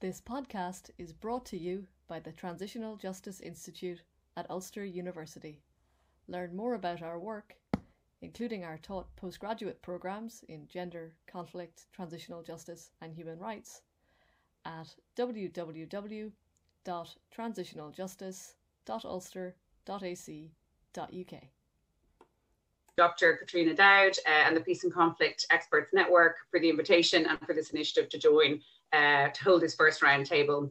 This podcast is brought to you by the Transitional Justice Institute at Ulster University. Learn more about our work, including our taught postgraduate programs in gender, conflict, transitional justice, and human rights, at www.transitionaljustice.ulster.ac.uk. Dr. Katrina Dowd uh, and the Peace and Conflict Experts Network for the invitation and for this initiative to join uh, to hold this first roundtable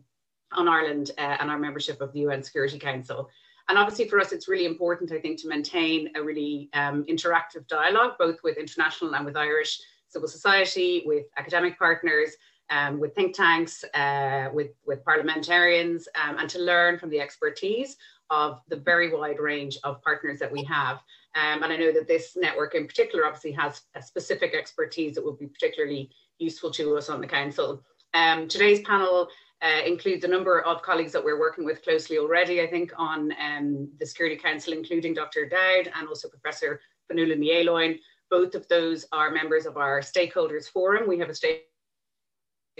on Ireland uh, and our membership of the UN Security Council. And obviously, for us, it's really important, I think, to maintain a really um, interactive dialogue, both with international and with Irish civil society, with academic partners, um, with think tanks, uh, with, with parliamentarians, um, and to learn from the expertise of the very wide range of partners that we have. Um, and I know that this network in particular obviously has a specific expertise that will be particularly useful to us on the council. Um, today's panel uh, includes a number of colleagues that we're working with closely already, I think, on um, the Security Council, including Dr. Dowd and also Professor Ní Aoláin. Both of those are members of our stakeholders forum. We have a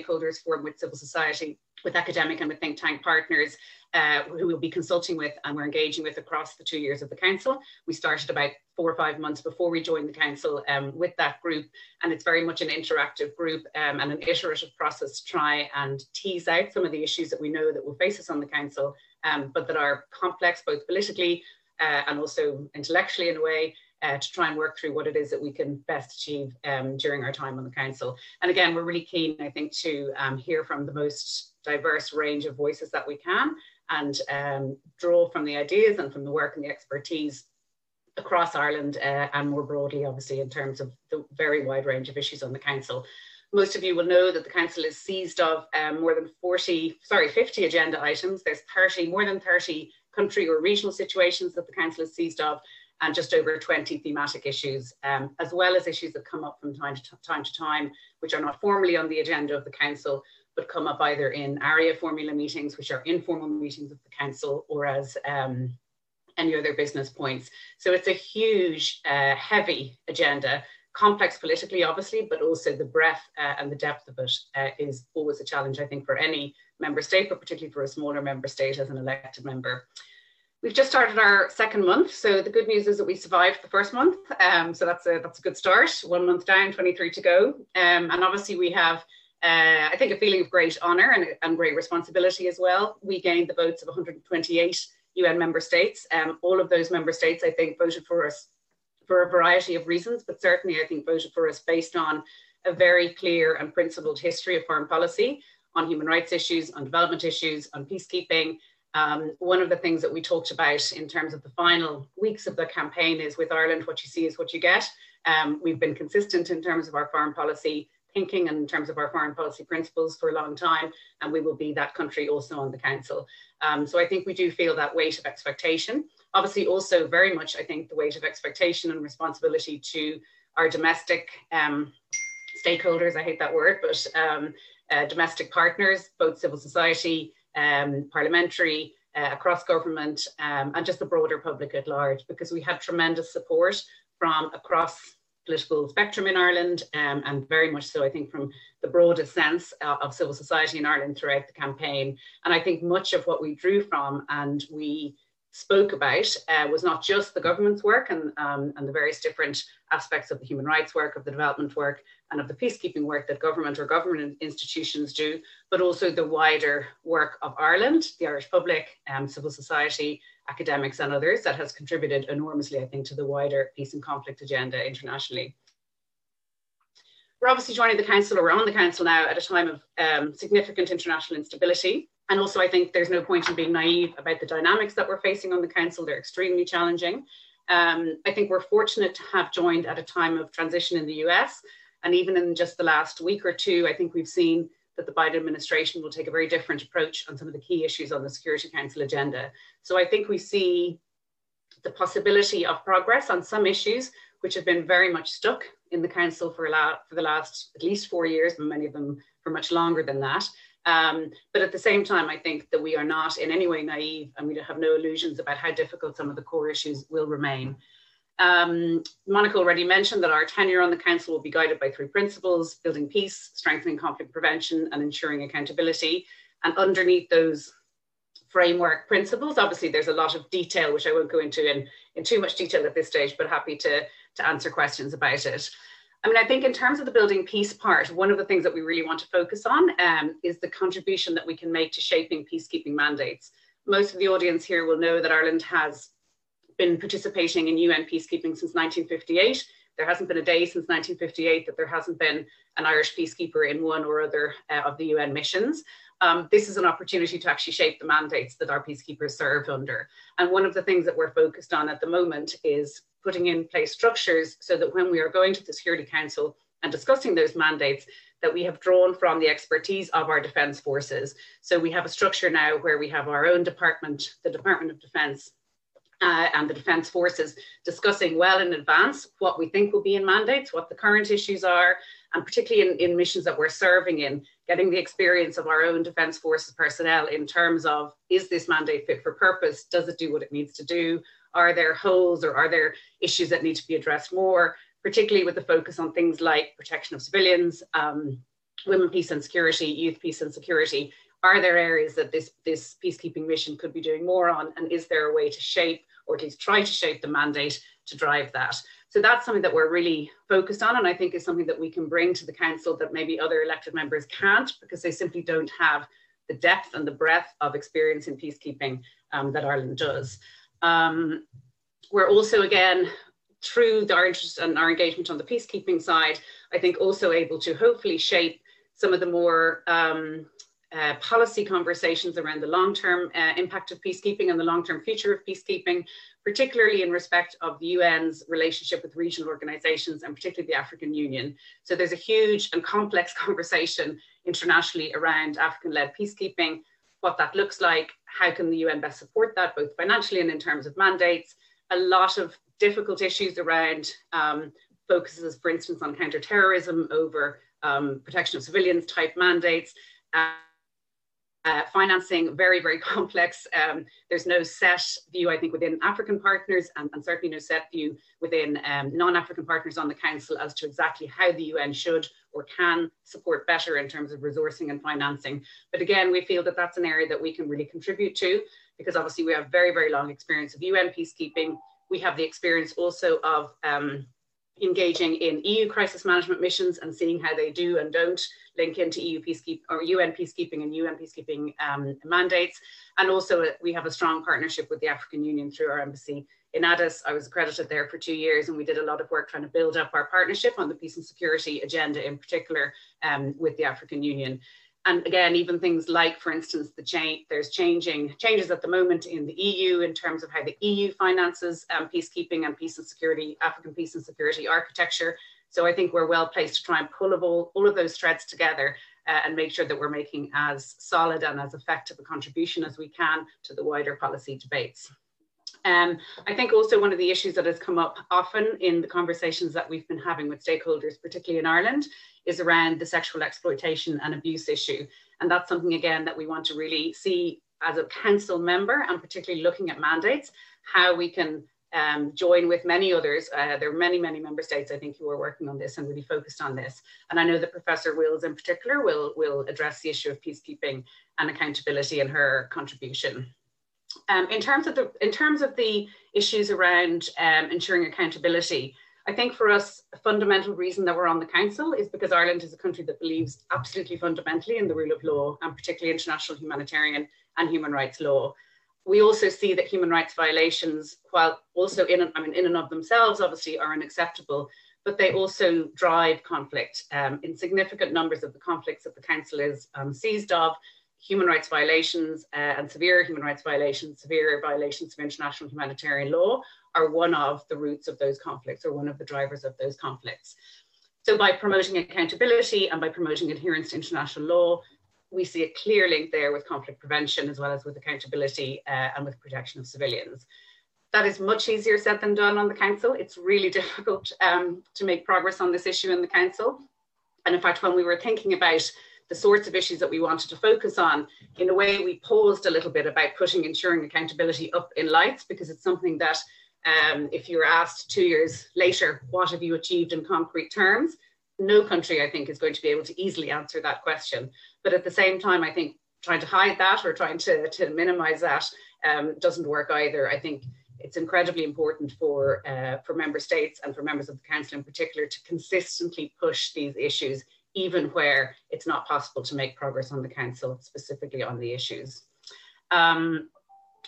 forum with civil society, with academic and with think tank partners uh, who we'll be consulting with and we're engaging with across the two years of the council. We started about four or five months before we joined the council um, with that group, and it's very much an interactive group um, and an iterative process to try and tease out some of the issues that we know that will face us on the council, um, but that are complex both politically uh, and also intellectually in a way. Uh, to try and work through what it is that we can best achieve um, during our time on the council. And again, we're really keen, I think, to um, hear from the most diverse range of voices that we can and um, draw from the ideas and from the work and the expertise across Ireland uh, and more broadly, obviously, in terms of the very wide range of issues on the council. Most of you will know that the council is seized of um, more than 40, sorry, 50 agenda items. There's 30, more than 30 country or regional situations that the council is seized of, and just over 20 thematic issues, um, as well as issues that come up from time to time to time, which are not formally on the agenda of the council, but come up either in Arria formula meetings, which are informal meetings of the council, or as um, any other business points. So it's a huge, uh, heavy agenda, complex politically, obviously, but also the breadth uh, and the depth of it uh, is always a challenge, I think, for any member state, but particularly for a smaller member state as an elected member. We've just started our second month, so the good news is that we survived the first month. Um, so that's a that's a good start. One month down, 23 to go, um, and obviously we have uh, I think a feeling of great honour and, and, great responsibility as well. We gained the votes of 128 UN member states. Um, all of those member states, I think, voted for us for a variety of reasons, but certainly I think voted for us based on a very clear and principled history of foreign policy on human rights issues, on development issues, on peacekeeping. Um, one of the things that we talked about in terms of the final weeks of the campaign is with Ireland, what you see is what you get. Um, we've been consistent in terms of our foreign policy thinking and in terms of our foreign policy principles for a long time, and we will be that country also on the council. Um, so I think we do feel that weight of expectation. Obviously, also very much, I think, the weight of expectation and responsibility to our domestic um, stakeholders. I hate that word, but um, uh, domestic partners, both civil society, um, parliamentary, uh, across government, um, and just the broader public at large, because we had tremendous support from across political spectrum in Ireland, um, and very much so, I think, from the broadest sense uh, of civil society in Ireland throughout the campaign. And I think much of what we drew from and we spoke about uh, was not just the government's work and, um, and the various different aspects of the human rights work, of the development work, and of the peacekeeping work that government or government institutions do, but also the wider work of Ireland, the Irish public, um, civil society, academics and others that has contributed enormously, I think, to the wider peace and conflict agenda internationally. We're obviously joining the council, or on the council now at a time of um, significant international instability. And also, I think there's no point in being naive about the dynamics that we're facing on the council. They're extremely challenging. Um, I think we're fortunate to have joined at a time of transition in the US. And even in just the last week or two, I think we've seen that the Biden administration will take a very different approach on some of the key issues on the Security Council agenda. So I think we see the possibility of progress on some issues which have been very much stuck in the council for, la- for the last at least four years, and many of them for much longer than that. Um, but at the same time, I think that we are not in any way naive and we have no illusions about how difficult some of the core issues will remain. Um, Monica already mentioned that our tenure on the council will be guided by three principles building peace, strengthening conflict prevention, and ensuring accountability. And underneath those framework principles, obviously, there's a lot of detail, which I won't go into in, in too much detail at this stage, but happy to, to answer questions about it. I mean, I think in terms of the building peace part, one of the things that we really want to focus on um, is the contribution that we can make to shaping peacekeeping mandates. Most of the audience here will know that Ireland has been participating in UN peacekeeping since 1958. There hasn't been a day since 1958 that there hasn't been an Irish peacekeeper in one or other uh, of the UN missions. Um, this is an opportunity to actually shape the mandates that our peacekeepers serve under. And one of the things that we're focused on at the moment is putting in place structures so that when we are going to the Security Council and discussing those mandates, that we have drawn from the expertise of our defence forces. So we have a structure now where we have our own department, the Department of Defence, uh, and the Defence Forces discussing well in advance what we think will be in mandates, what the current issues are, and particularly in, in missions that we're serving in, getting the experience of our own Defence Forces personnel in terms of is this mandate fit for purpose? Does it do what it needs to do? Are there holes or are there issues that need to be addressed more, particularly with the focus on things like protection of civilians, um, women, peace and security, youth, peace and security, are there areas that this, this peacekeeping mission could be doing more on? And is there a way to shape, or at least try to shape the mandate to drive that? So that's something that we're really focused on, and I think is something that we can bring to the council that maybe other elected members can't because they simply don't have the depth and the breadth of experience in peacekeeping um, that Ireland does. Um, we're also, again, through our interest and our engagement on the peacekeeping side, I think also able to hopefully shape some of the more um, uh, policy conversations around the long-term uh, impact of peacekeeping and the long-term future of peacekeeping, particularly in respect of the UN's relationship with regional organizations and particularly the African Union. So there's a huge and complex conversation internationally around African-led peacekeeping, what that looks like, how can the UN best support that, both financially and in terms of mandates, a lot of difficult issues around um, focuses, for instance, on counterterrorism over um, protection of civilians type mandates. Uh, uh, financing, very, very complex. Um, there's no set view, I think, within African partners, and, and certainly no set view within um, non African partners on the Council as to exactly how the UN should or can support better in terms of resourcing and financing. But again, we feel that that's an area that we can really contribute to because obviously we have very, very long experience of UN peacekeeping. We have the experience also of um, engaging in EU crisis management missions and seeing how they do and don't link into EU peacekeeping or UN peacekeeping and UN peacekeeping um, mandates. And also, we have a strong partnership with the African Union through our embassy in Addis. I was accredited there for two years, and we did a lot of work trying to build up our partnership on the peace and security agenda, in particular um, with the African Union and again, even things like, for instance, the change, there's changing changes at the moment in the EU in terms of how the EU finances um, peacekeeping and peace and security, African peace and security architecture. So I think we're well placed to try and pull of all, all of those threads together uh, and make sure that we're making as solid and as effective a contribution as we can to the wider policy debates. Um, I think also one of the issues that has come up often in the conversations that we've been having with stakeholders, particularly in Ireland, is around the sexual exploitation and abuse issue. And that's something, again, that we want to really see as a council member and particularly looking at mandates, how we can um, join with many others. Uh, there are many, many member states, I think, who are working on this and really focused on this. And I know that Professor Wills in particular will, will address the issue of peacekeeping and accountability in her contribution. Um, in terms of the in terms of the issues around um, ensuring accountability, I think for us a fundamental reason that we're on the council is because Ireland is a country that believes absolutely fundamentally in the rule of law and particularly international humanitarian and human rights law. We also see that human rights violations, while also in I mean in and of themselves obviously are unacceptable, but they also drive conflict. Um, in significant numbers of the conflicts that the council is um, seized of, human rights violations uh, and severe human rights violations, severe violations of international humanitarian law are one of the roots of those conflicts or one of the drivers of those conflicts. So by promoting accountability and by promoting adherence to international law, we see a clear link there with conflict prevention as well as with accountability uh, and with protection of civilians. That is much easier said than done on the council. It's really difficult um, to make progress on this issue in the council. And in fact, when we were thinking about the sorts of issues that we wanted to focus on, in a way, we paused a little bit about putting ensuring accountability up in lights because it's something that Um, if you're asked two years later, what have you achieved in concrete terms? No country, I think, is going to be able to easily answer that question. But at the same time, I think trying to hide that or trying to, to minimize that um, doesn't work either. I think it's incredibly important for, uh, for member states and for members of the council in particular to consistently push these issues, even where it's not possible to make progress on the council, specifically on the issues. Um,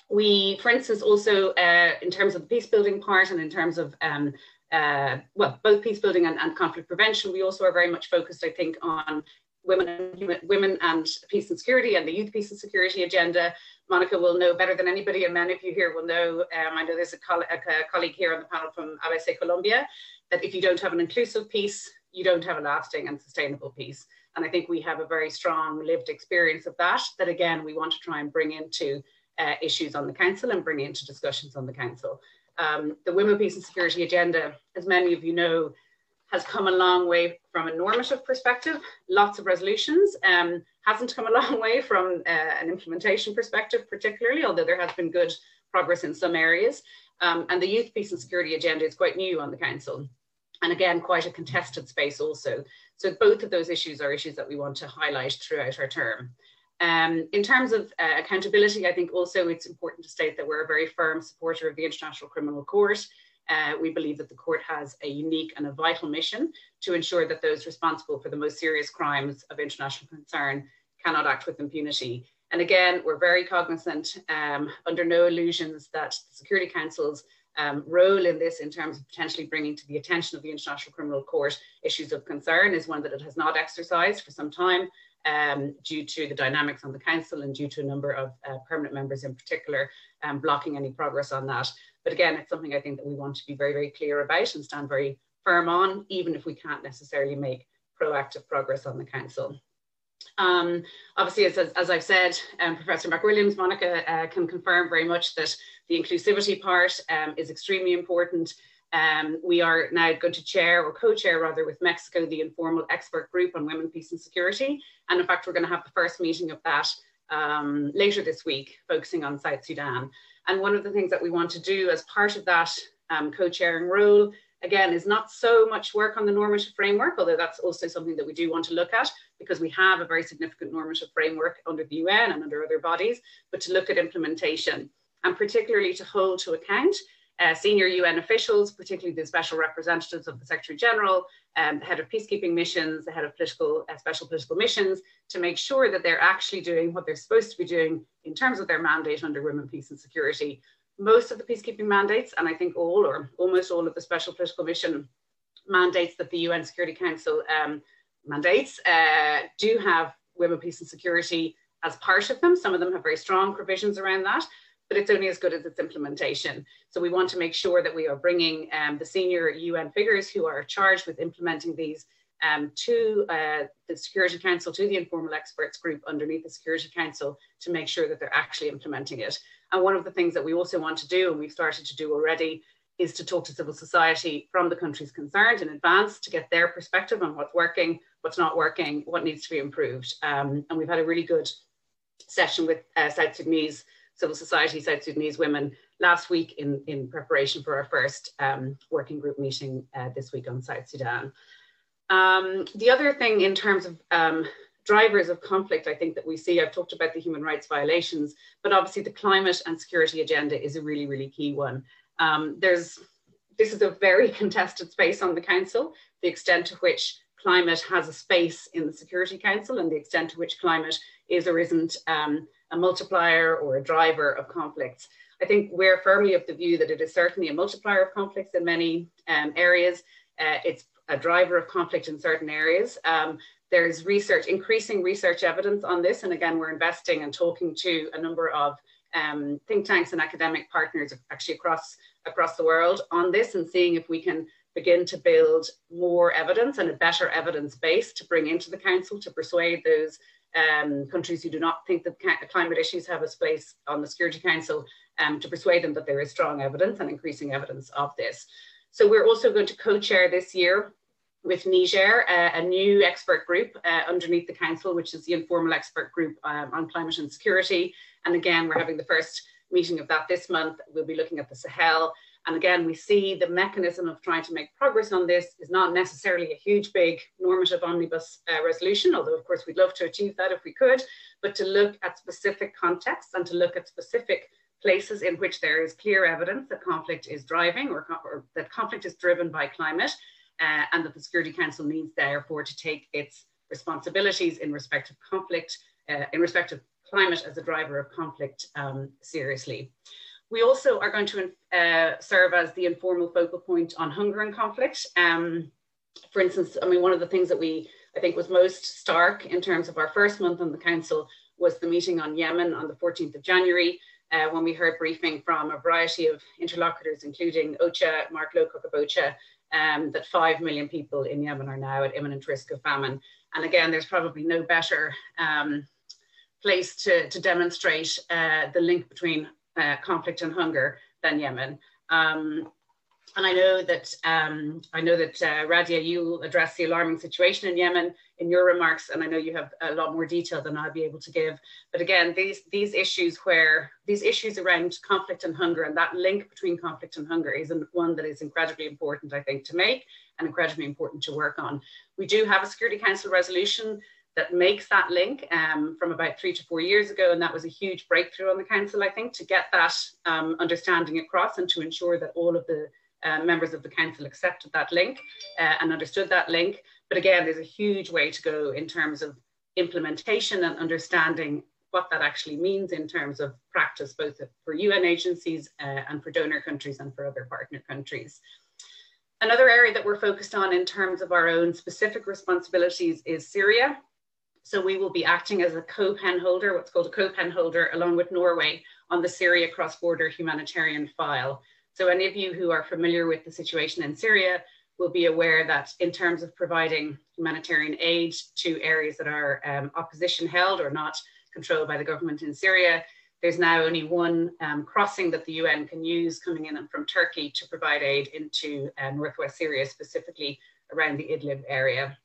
we, for instance, also uh, in terms of the peace building part and in terms of um, uh, well, both peace building and, and, conflict prevention, we also are very much focused, I think, on women and women and peace and security and the youth peace and security agenda. Monica will know better than anybody, and many of you here will know. Um, I know there's a, coll a, colleague here on the panel from ABC Colombia that if you don't have an inclusive peace, you don't have a lasting and sustainable peace. And I think we have a very strong lived experience of that. That again, we want to try and bring into uh, issues on the council and bring into discussions on the council. Um, the Women, Peace and Security agenda, as many of you know, has come a long way from a normative perspective, lots of resolutions, um, hasn't come a long way from uh, an implementation perspective, particularly, although there has been good progress in some areas. Um, and the Youth, Peace and Security agenda is quite new on the Council. And again, quite a contested space also. So both of those issues are issues that we want to highlight throughout our term. Um, in terms of uh, accountability, I think also it's important to state that we're a very firm supporter of the International Criminal Court. Uh, we believe that the court has a unique and a vital mission to ensure that those responsible for the most serious crimes of international concern cannot act with impunity. And again, we're very cognizant, um, under no illusions, that the Security Council's um, role in this, in terms of potentially bringing to the attention of the International Criminal Court issues of concern, is one that it has not exercised for some time um, due to the dynamics on the council and due to a number of uh, permanent members in particular um, blocking any progress on that. But again, it's something I think that we want to be very, very clear about and stand very firm on, even if we can't necessarily make proactive progress on the council. Um, obviously, as, as, I've said, um, Professor McWilliams, Monica uh, can confirm very much that the inclusivity part um, is extremely important. Um, we are now going to chair or co-chair rather with Mexico, the informal expert group on women, peace and security. And in fact, we're going to have the first meeting of that um, later this week, focusing on South Sudan. And one of the things that we want to do as part of that um, co-chairing role, again, is not so much work on the normative framework, although that's also something that we do want to look at because we have a very significant normative framework under the UN and under other bodies, but to look at implementation and particularly to hold to account uh, senior UN officials, particularly the special representatives of the Secretary General, um, the head of peacekeeping missions, the head of political, uh, special political missions, to make sure that they're actually doing what they're supposed to be doing in terms of their mandate under Women, Peace and Security. Most of the peacekeeping mandates, and I think all or almost all of the special political mission mandates that the UN Security Council um, mandates, uh, do have Women, Peace and Security as part of them. Some of them have very strong provisions around that but it's only as good as its implementation. So we want to make sure that we are bringing um, the senior UN figures who are charged with implementing these um, to uh, the Security Council, to the informal experts group underneath the Security Council to make sure that they're actually implementing it. And one of the things that we also want to do, and we've started to do already, is to talk to civil society from the countries concerned in advance to get their perspective on what's working, what's not working, what needs to be improved. Um, and we've had a really good session with uh, South Sudanese civil society South Sudanese women last week in, in preparation for our first um, working group meeting uh, this week on South Sudan. Um, the other thing in terms of um, drivers of conflict, I think that we see, I've talked about the human rights violations, but obviously the climate and security agenda is a really, really key one. Um, there's, this is a very contested space on the council, the extent to which climate has a space in the Security Council and the extent to which climate is or isn't um, a multiplier or a driver of conflicts. I think we're firmly of the view that it is certainly a multiplier of conflicts in many um, areas. Uh, it's a driver of conflict in certain areas. Um, there's research, increasing research evidence on this. And again, we're investing and talking to a number of um, think tanks and academic partners actually across, across the world on this and seeing if we can begin to build more evidence and a better evidence base to bring into the council to persuade those um, countries who do not think that climate issues have a place on the Security Council um, to persuade them that there is strong evidence and increasing evidence of this. So we're also going to co-chair this year with Niger, uh, a new expert group uh, underneath the council, which is the informal expert group um, on climate and security. And again, we're having the first meeting of that this month. We'll be looking at the Sahel And again, we see the mechanism of trying to make progress on this is not necessarily a huge, big normative omnibus uh, resolution, although of course we'd love to achieve that if we could, but to look at specific contexts and to look at specific places in which there is clear evidence that conflict is driving or, or that conflict is driven by climate uh, and that the Security Council needs therefore to take its responsibilities in respect of conflict, uh, in respect of climate as a driver of conflict um, seriously. We also are going to uh, serve as the informal focal point on hunger and conflict. Um, for instance, I mean, one of the things that we, I think, was most stark in terms of our first month on the council was the meeting on Yemen on the 14th of January, uh, when we heard briefing from a variety of interlocutors, including OCHA, Mark Lowcock of OCHA, um, that 5 million people in Yemen are now at imminent risk of famine. And again, there's probably no better um, place to, to demonstrate uh, the link between uh, conflict and hunger than Yemen. Um, and I know that um, I know that uh, Radia, you'll address the alarming situation in Yemen in your remarks, and I know you have a lot more detail than I'll be able to give. But again, these these issues where these issues around conflict and hunger and that link between conflict and hunger is one that is incredibly important, I think, to make and incredibly important to work on. We do have a Security Council resolution that makes that link um, from about three to four years ago. And that was a huge breakthrough on the council, I think, to get that um, understanding across and to ensure that all of the uh, members of the council accepted that link uh, and understood that link. But again, there's a huge way to go in terms of implementation and understanding what that actually means in terms of practice, both for UN agencies uh, and for donor countries and for other partner countries. Another area that we're focused on in terms of our own specific responsibilities is Syria. So we will be acting as a co-pen holder, what's called a co-pen holder, along with Norway on the Syria cross-border humanitarian file. So any of you who are familiar with the situation in Syria will be aware that in terms of providing humanitarian aid to areas that are um, opposition held or not controlled by the government in Syria, there's now only one um, crossing that the UN can use coming in from Turkey to provide aid into uh, northwest Syria, specifically around the Idlib area.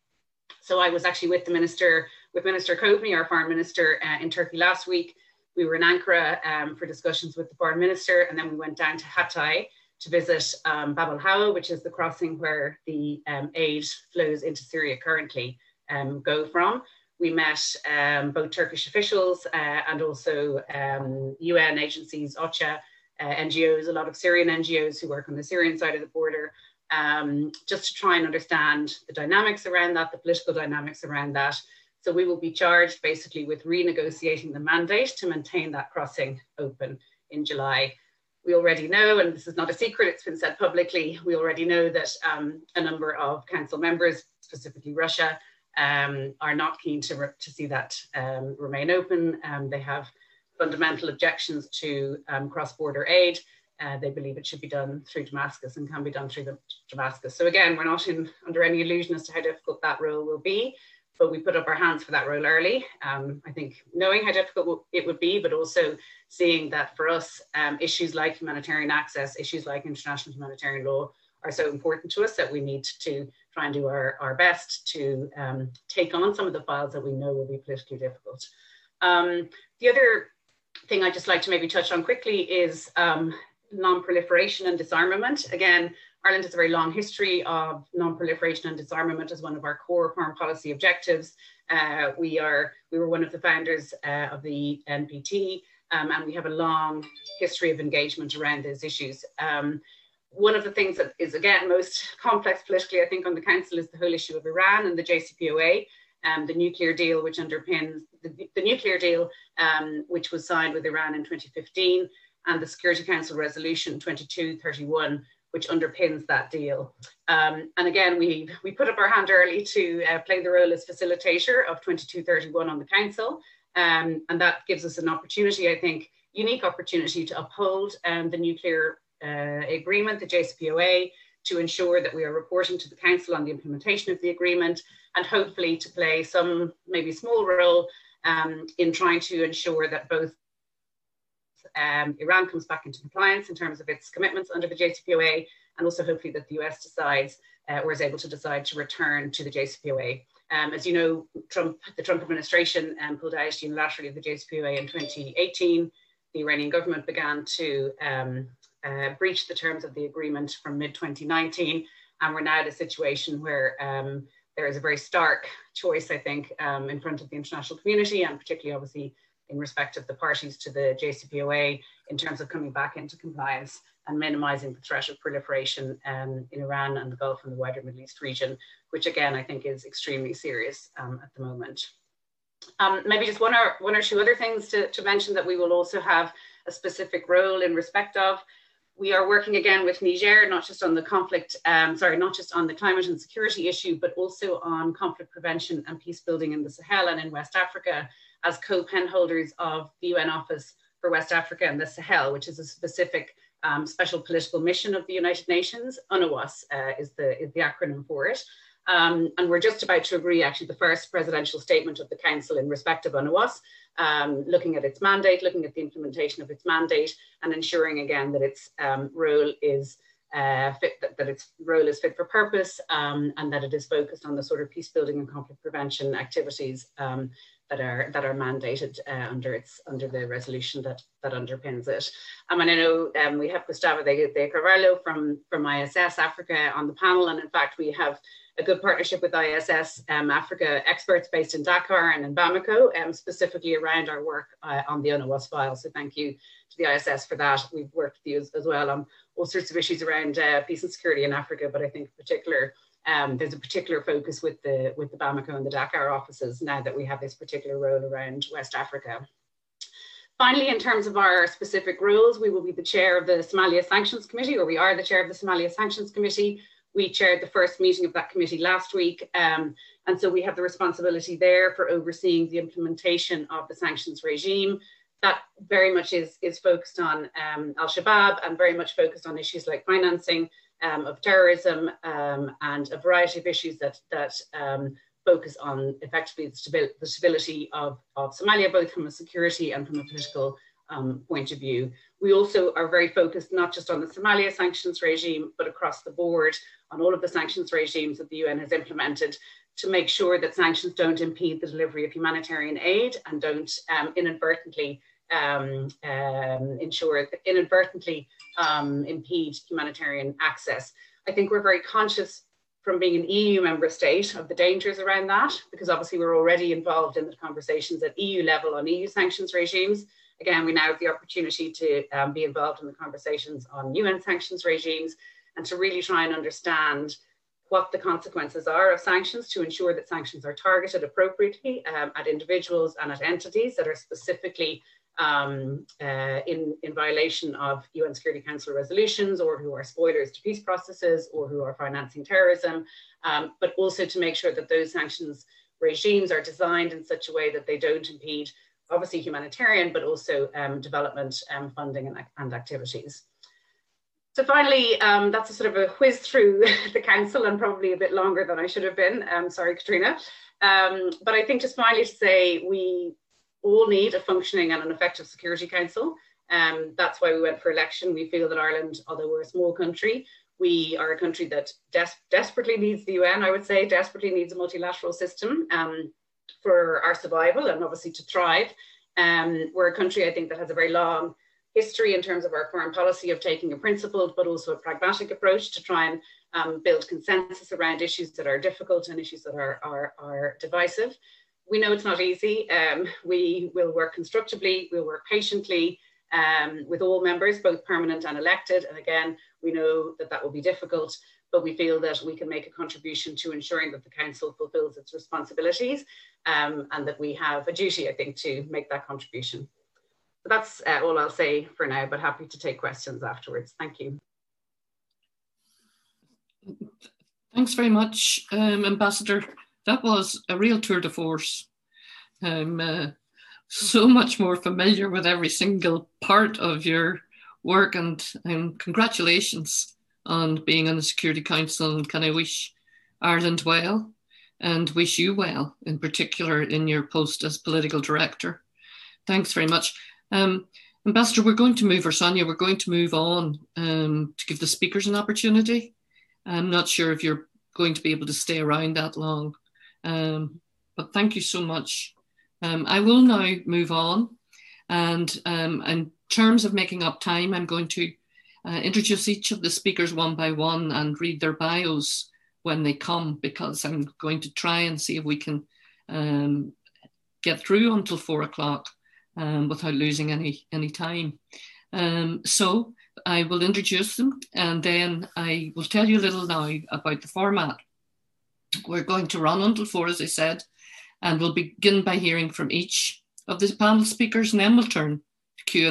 So I was actually with the minister, with Minister Coveney, our foreign minister uh, in Turkey last week. We were in Ankara um, for discussions with the foreign minister, and then we went down to Hatay to visit um, Bab al Hawa, which is the crossing where the um, aid flows into Syria currently um, go from. We met um, both Turkish officials uh, and also UN um, agencies, OCHA, uh, NGOs, a lot of Syrian NGOs who work on the Syrian side of the border, just to try and understand the dynamics around that, the political dynamics around that. So we will be charged basically with renegotiating the mandate to maintain that crossing open in July. We already know, and this is not a secret, it's been said publicly, we already know that um, a number of council members, specifically Russia, um, are not keen to, to see that um, remain open. Um, they have fundamental objections to um, cross-border aid. Uh, they believe it should be done through Damascus and can be done through the Damascus. So again, we're not in, under any illusion as to how difficult that role will be, but we put up our hands for that role early. Um, I think knowing how difficult it would be, but also seeing that for us, um, issues like humanitarian access, issues like international humanitarian law are so important to us that we need to try and do our, our best to um, take on some of the files that we know will be politically difficult. Um, the other thing I'd just like to maybe touch on quickly is um, non-proliferation and disarmament. Again, Ireland has a very long history of non-proliferation and disarmament as one of our core foreign policy objectives. Uh, we are we were one of the founders uh, of the NPT, um, and we have a long history of engagement around those issues. Um, one of the things that is again most complex politically, I think, on the council is the whole issue of Iran and the JCPOA, um, the nuclear deal, which underpins the, the nuclear deal, um, which was signed with Iran in 2015, and the Security Council Resolution 2231, which underpins that deal. Um, and again, we we put up our hand early to uh, play the role as facilitator of 2231 on the council, um, and that gives us an opportunity, I think, unique opportunity to uphold um, the nuclear uh, agreement, the JCPOA, to ensure that we are reporting to the Council on the implementation of the agreement and hopefully to play some maybe small role um, in trying to ensure that both um, Iran comes back into compliance in terms of its commitments under the JCPOA and also hopefully that the US decides uh, or is able to decide to return to the JCPOA. Um, as you know, Trump, the Trump administration um, pulled out unilaterally the JCPOA in 2018. The Iranian government began to um, uh, breached the terms of the agreement from mid 2019. And we're now at a situation where um, there is a very stark choice, I think, um, in front of the international community, and particularly obviously in respect of the parties to the JCPOA in terms of coming back into compliance and minimizing the threat of proliferation um, in Iran and the Gulf and the wider Middle East region, which again, I think is extremely serious um, at the moment. Um, maybe just one or, one or two other things to, to mention that we will also have a specific role in respect of we are working again with Niger, not just on the conflict, um, sorry, not just on the climate and security issue, but also on conflict prevention and peace building in the Sahel and in West Africa as co-pen holders of the UN Office for West Africa and the Sahel, which is a specific um, special political mission of the United Nations. UNOWAS uh, is, the, is the acronym for it. Um, and we're just about to agree actually the first presidential statement of the council in respect of UNOWAS um, looking at its mandate, looking at the implementation of its mandate, and ensuring again that its um, role is uh, fit, that, that, its role is fit for purpose, um, and that it is focused on the sort of peace building and conflict prevention activities um, that are that are mandated uh, under its under the resolution that that underpins it. Um, and I know um, we have Gustavo de, de Carvalho from from ISS Africa on the panel, and in fact we have a good partnership with ISS um, Africa experts based in Dakar and in Bamako, um, specifically around our work uh, on the UNOWAS file. So thank you to the ISS for that. We've worked with you as, as well on all sorts of issues around uh, peace and security in Africa, but I think in particular, um, there's a particular focus with the with the Bamako and the Dakar offices now that we have this particular role around West Africa. Finally, in terms of our specific roles, we will be the chair of the Somalia Sanctions Committee, or we are the chair of the Somalia Sanctions Committee we chaired the first meeting of that committee last week. Um, and so we have the responsibility there for overseeing the implementation of the sanctions regime. That very much is, is focused on um, Al Shabaab and very much focused on issues like financing um, of terrorism um, and a variety of issues that, that um, focus on effectively the, stabi the stability of, of Somalia, both from a security and from a political um, point of view. We also are very focused not just on the Somalia sanctions regime, but across the board on all of the sanctions regimes that the UN has implemented to make sure that sanctions don't impede the delivery of humanitarian aid and don't um, inadvertently um, um, ensure inadvertently um, impede humanitarian access. I think we're very conscious from being an EU member state of the dangers around that, because obviously we're already involved in the conversations at EU level on EU sanctions regimes. Again, we now have the opportunity to um, be involved in the conversations on UN sanctions regimes and to really try and understand what the consequences are of sanctions to ensure that sanctions are targeted appropriately um, at individuals and at entities that are specifically um, uh, in, in violation of UN Security Council resolutions or who are spoilers to peace processes or who are financing terrorism, um, but also to make sure that those sanctions regimes are designed in such a way that they don't impede obviously humanitarian, but also um, development um, funding and, and, activities. So finally, um, that's a sort of a whiz through the council and probably a bit longer than I should have been. Um, sorry, Katrina. Um, but I think just finally to say we all need a functioning and an effective Security Council. Um, that's why we went for election. We feel that Ireland, although we're a small country, we are a country that des desperately needs the UN, I would say, desperately needs a multilateral system. Um, for our survival and obviously to thrive. Um, we're a country, I think, that has a very long history in terms of our foreign policy of taking a principled but also a pragmatic approach to try and um, build consensus around issues that are difficult and issues that are, are, are divisive. We know it's not easy. Um, we will work constructively, we'll work patiently um, with all members, both permanent and elected. And again, we know that that will be difficult, but we feel that we can make a contribution to ensuring that the council fulfills its responsibilities um, and that we have a duty, I think, to make that contribution. That's uh, all I'll say for now, but happy to take questions afterwards. Thank you. Thanks very much, um, Ambassador. That was a real tour de force. I'm uh, so much more familiar with every single part of your work and um, congratulations on being on the Security Council. And can I wish Ireland well and wish you well, in particular in your post as political director. Thanks very much. Um, Ambassador, we're going to move, or Sonja, we're going to move on um, to give the speakers an opportunity. I'm not sure if you're going to be able to stay around that long, um, but thank you so much. Um, I will now move on, and um, in terms of making up time, I'm going to uh, introduce each of the speakers one by one and read their bios when they come because I'm going to try and see if we can um, get through until four o'clock um, without losing any any time. Um, so I will introduce them and then I will tell you a little now about the format. We're going to run until four, as I said, and we'll begin by hearing from each of the panel speakers, and then we'll turn to Q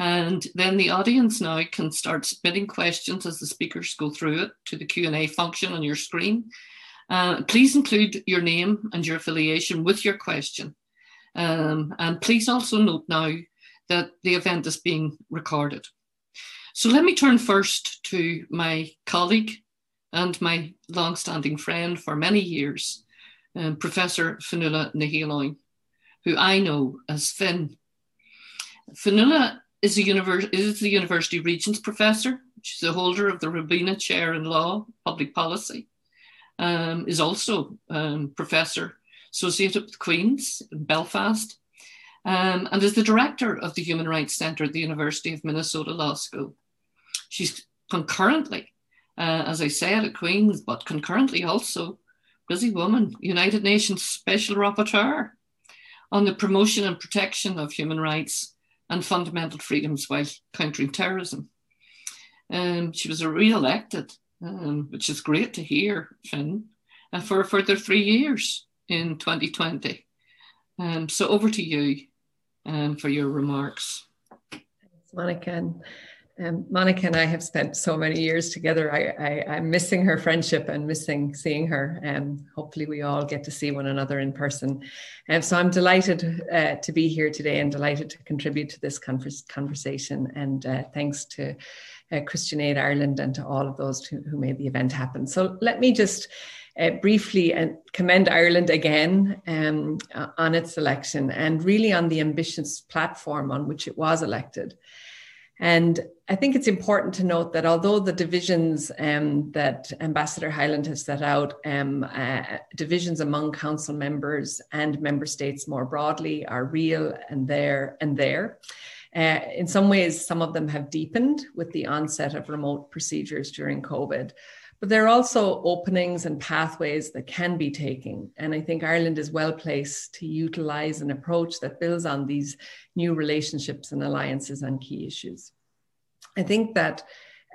and then the audience now can start submitting questions as the speakers go through it to the Q and A function on your screen. Uh, please include your name and your affiliation with your question. Um, and please also note now that the event is being recorded. So let me turn first to my colleague and my long-standing friend for many years, um, Professor Fionnuala Ní who I know as Finn. Fionnuala is, is the University Regents Professor. She's the holder of the Robina Chair in Law, Public Policy, um, is also um, Professor associated with Queen's in Belfast, um, and is the director of the Human Rights Centre at the University of Minnesota Law School. She's concurrently, uh, as I said, at Queen's, but concurrently also busy woman, United Nations Special Rapporteur on the promotion and protection of human rights and fundamental freedoms while countering terrorism. Um, she was re-elected, um, which is great to hear, Finn, uh, for a further three years in 2020. Um, so over to you um, for your remarks. Thanks, Monica. Um, Monica and I have spent so many years together. I, am missing her friendship and missing seeing her. And um, hopefully, we all get to see one another in person. And um, so I'm delighted uh, to be here today and delighted to contribute to this converse, conversation. And uh, thanks to uh, Christian Aid Ireland and to all of those who, who made the event happen. So let me just uh, briefly and commend Ireland again um, on its election and really on the ambitious platform on which it was elected. And I think it's important to note that although the divisions um, that Ambassador Hyland has set out, um, uh, divisions among council members and member states more broadly, are real and there and there. Uh, in some ways, some of them have deepened with the onset of remote procedures during COVID. But there are also openings and pathways that can be taken. And I think Ireland is well placed to utilize an approach that builds on these new relationships and alliances on key issues. I think that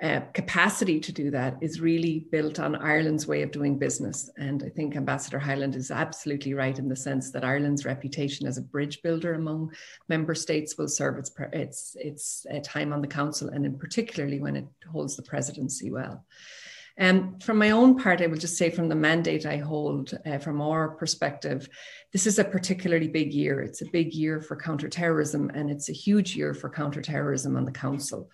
uh, capacity to do that is really built on Ireland's way of doing business. And I think Ambassador Hyland is absolutely right in the sense that Ireland's reputation as a bridge builder among member states will serve its, its, its uh, time on the council, and in particularly when it holds the presidency well. Um, from my own part, I will just say from the mandate I hold, uh, from our perspective, this is a particularly big year. It's a big year for counterterrorism, and it's a huge year for counterterrorism on the Council,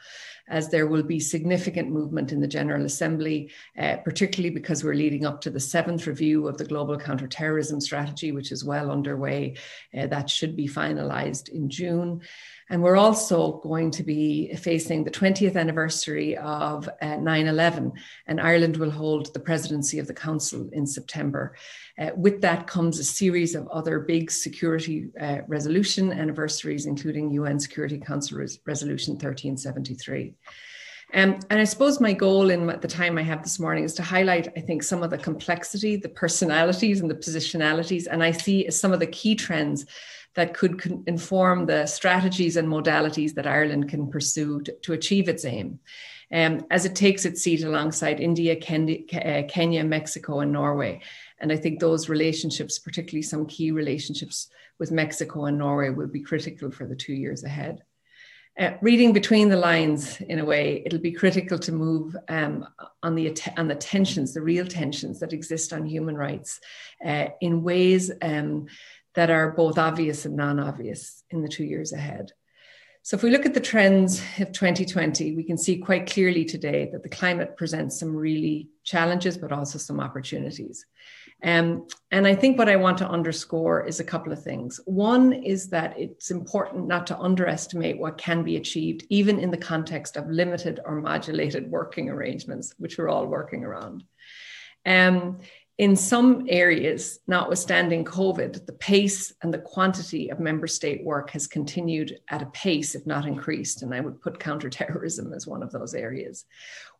as there will be significant movement in the General Assembly, uh, particularly because we're leading up to the seventh review of the Global Counterterrorism Strategy, which is well underway. Uh, that should be finalised in June. And we're also going to be facing the 20th anniversary of uh, 9 11, and Ireland will hold the presidency of the Council in September. Uh, with that comes a series of other big security uh, resolution anniversaries, including UN Security Council Res- Resolution 1373. Um, and I suppose my goal in the time I have this morning is to highlight, I think, some of the complexity, the personalities, and the positionalities, and I see some of the key trends that could inform the strategies and modalities that Ireland can pursue to, to achieve its aim. Um, as it takes its seat alongside India, uh, Kenya, Mexico, and Norway. And I think those relationships, particularly some key relationships with Mexico and Norway, will be critical for the two years ahead. Uh, reading between the lines, in a way, it'll be critical to move um, on the on the tensions, the real tensions that exist on human rights, uh, in ways um, that are both obvious and non obvious in the two years ahead. So, if we look at the trends of 2020, we can see quite clearly today that the climate presents some really challenges, but also some opportunities. Um, and I think what I want to underscore is a couple of things. One is that it's important not to underestimate what can be achieved, even in the context of limited or modulated working arrangements, which we're all working around. Um, in some areas, notwithstanding COVID, the pace and the quantity of member state work has continued at a pace, if not increased. And I would put counterterrorism as one of those areas.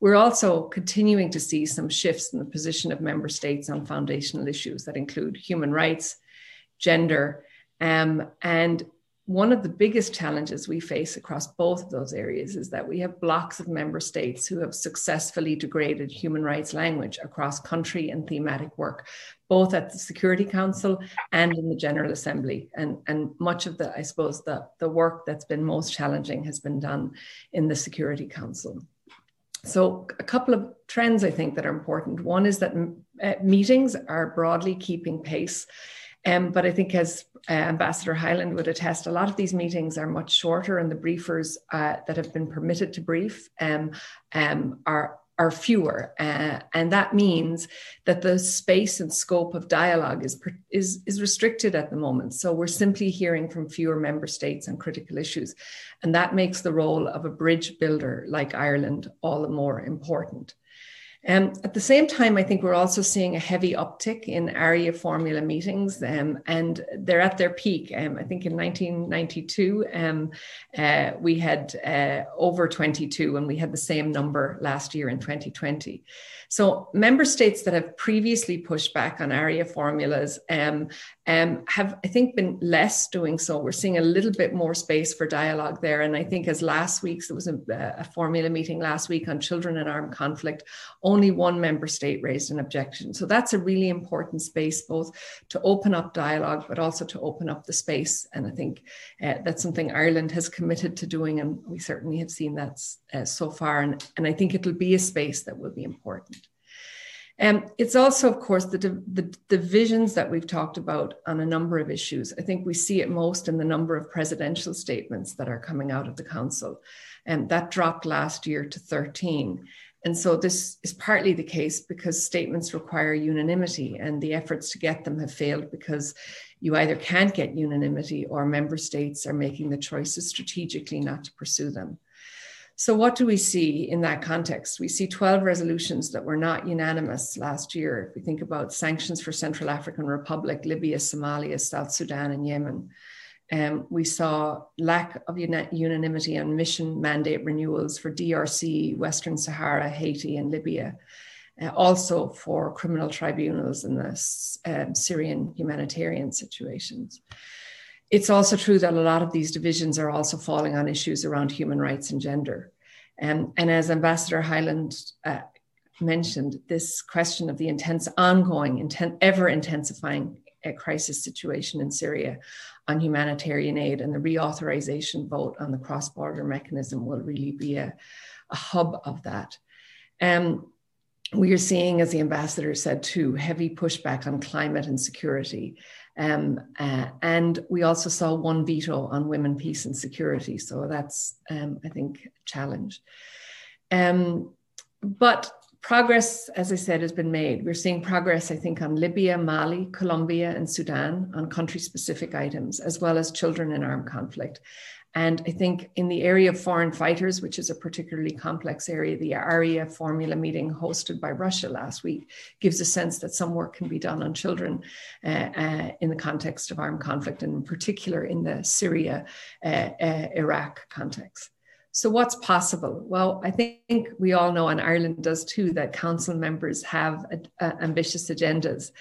We're also continuing to see some shifts in the position of member states on foundational issues that include human rights, gender, um, and one of the biggest challenges we face across both of those areas is that we have blocks of member states who have successfully degraded human rights language across country and thematic work, both at the Security Council and in the General Assembly. And, and much of the, I suppose, the, the work that's been most challenging has been done in the Security Council. So, a couple of trends I think that are important. One is that uh, meetings are broadly keeping pace um, but I think, as uh, Ambassador Hyland would attest, a lot of these meetings are much shorter, and the briefers uh, that have been permitted to brief um, um, are are fewer, uh, and that means that the space and scope of dialogue is is is restricted at the moment. So we're simply hearing from fewer member states on critical issues, and that makes the role of a bridge builder like Ireland all the more important. Um, at the same time, I think we're also seeing a heavy uptick in Arria formula meetings, um, and they're at their peak. Um, I think in 1992, um, uh, we had uh, over 22, and we had the same number last year in 2020. So, member states that have previously pushed back on Arria formulas um, have, I think, been less doing so. We're seeing a little bit more space for dialogue there. And I think, as last week's, there was a, a formula meeting last week on children in armed conflict, only one member state raised an objection. So, that's a really important space, both to open up dialogue, but also to open up the space. And I think uh, that's something Ireland has committed to doing. And we certainly have seen that uh, so far. And, and I think it'll be a space that will be important. Um, it's also, of course, the, the divisions that we've talked about on a number of issues. I think we see it most in the number of presidential statements that are coming out of the council. And that dropped last year to 13. And so this is partly the case because statements require unanimity, and the efforts to get them have failed because you either can't get unanimity or member states are making the choices strategically not to pursue them. So, what do we see in that context? We see 12 resolutions that were not unanimous last year. If we think about sanctions for Central African Republic, Libya, Somalia, South Sudan, and Yemen, um, we saw lack of unanimity on mission mandate renewals for DRC, Western Sahara, Haiti, and Libya. Uh, also for criminal tribunals in the um, Syrian humanitarian situations it's also true that a lot of these divisions are also falling on issues around human rights and gender. Um, and as Ambassador Hyland uh, mentioned, this question of the intense, ongoing, inten- ever intensifying uh, crisis situation in Syria on humanitarian aid and the reauthorization vote on the cross border mechanism will really be a, a hub of that. Um, we are seeing, as the ambassador said too, heavy pushback on climate and security. Um, uh, and we also saw one veto on women, peace, and security. So that's, um, I think, a challenge. Um, but progress, as I said, has been made. We're seeing progress, I think, on Libya, Mali, Colombia, and Sudan on country specific items, as well as children in armed conflict. And I think in the area of foreign fighters, which is a particularly complex area, the Arria formula meeting hosted by Russia last week gives a sense that some work can be done on children uh, uh, in the context of armed conflict, and in particular in the Syria uh, uh Iraq context. So, what's possible? Well, I think we all know, and Ireland does too, that council members have ambitious agendas.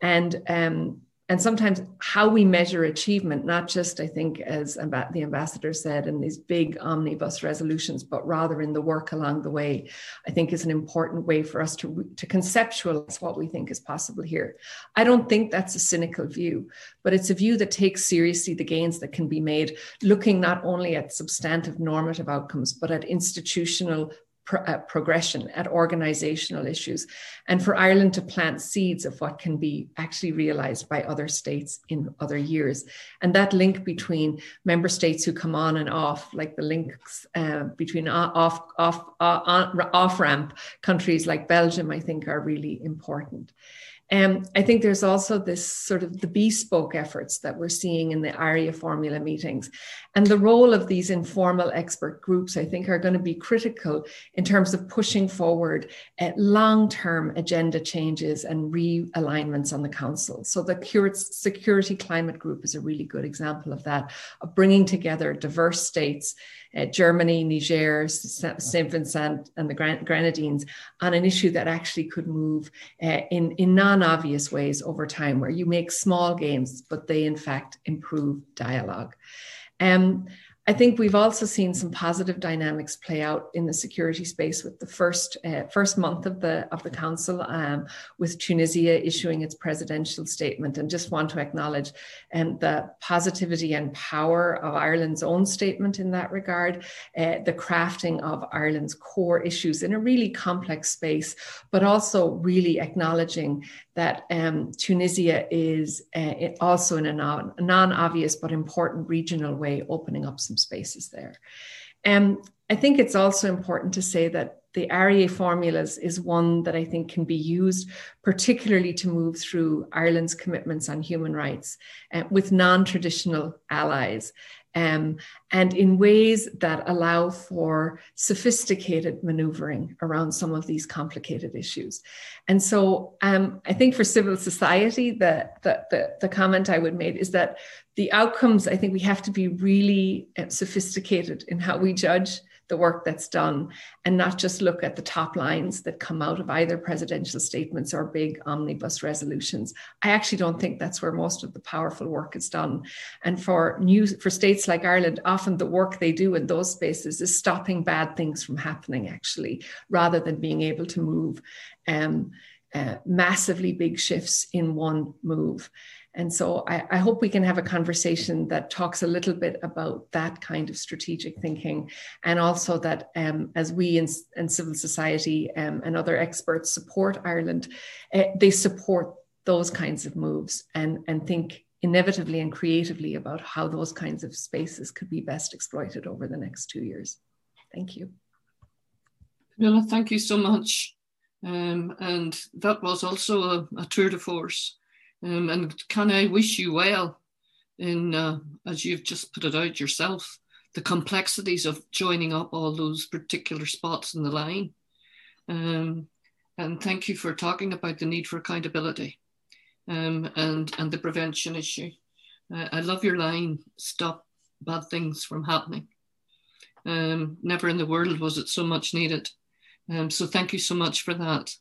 And um, and sometimes how we measure achievement, not just, I think, as the ambassador said, in these big omnibus resolutions, but rather in the work along the way, I think is an important way for us to, to conceptualize what we think is possible here. I don't think that's a cynical view, but it's a view that takes seriously the gains that can be made, looking not only at substantive normative outcomes, but at institutional pro- uh, progression, at organizational issues, and for Ireland to plant seeds of what can be actually realized by other states in other years. And that link between member states who come on and off, like the links uh, between off, off, uh, off ramp countries like Belgium, I think are really important. Um, I think there's also this sort of the bespoke efforts that we're seeing in the Arria formula meetings. And the role of these informal expert groups, I think, are going to be critical in terms of pushing forward uh, long term agenda changes and realignments on the council. So, the Security Climate Group is a really good example of that, of bringing together diverse states uh, Germany, Niger, St. Vincent, and the Grenadines on an issue that actually could move uh, in, in non obvious ways over time, where you make small gains, but they in fact improve dialogue. Um, I think we've also seen some positive dynamics play out in the security space with the first uh, first month of the of the council, um, with Tunisia issuing its presidential statement, and just want to acknowledge um, the positivity and power of Ireland's own statement in that regard, uh, the crafting of Ireland's core issues in a really complex space, but also really acknowledging that um, Tunisia is uh, also in a non, non-obvious but important regional way opening up some spaces there. Um, I think it's also important to say that the Arria formulas is one that I think can be used particularly to move through Ireland's commitments on human rights uh, with non-traditional allies um, and in ways that allow for sophisticated maneuvering around some of these complicated issues. And so um, I think for civil society, the, the, the, the, comment I would make is that the outcomes, I think we have to be really uh, sophisticated in how we judge the work that's done and not just look at the top lines that come out of either presidential statements or big omnibus resolutions. I actually don't think that's where most of the powerful work is done. And for new for states like Ireland, often the work they do in those spaces is stopping bad things from happening, actually, rather than being able to move um, uh, massively big shifts in one move. And so I, I, hope we can have a conversation that talks a little bit about that kind of strategic thinking. And also that um, as we in, in civil society um, and other experts support Ireland, uh, they support those kinds of moves and, and think inevitably and creatively about how those kinds of spaces could be best exploited over the next two years. Thank you. Thank you so much. Um, and that was also a, a tour de force. Um, and can I wish you well in, uh, as you've just put it out yourself, the complexities of joining up all those particular spots in the line. Um, and thank you for talking about the need for accountability um, and, and the prevention issue. Uh, I love your line stop bad things from happening. Um, never in the world was it so much needed. Um, so thank you so much for that.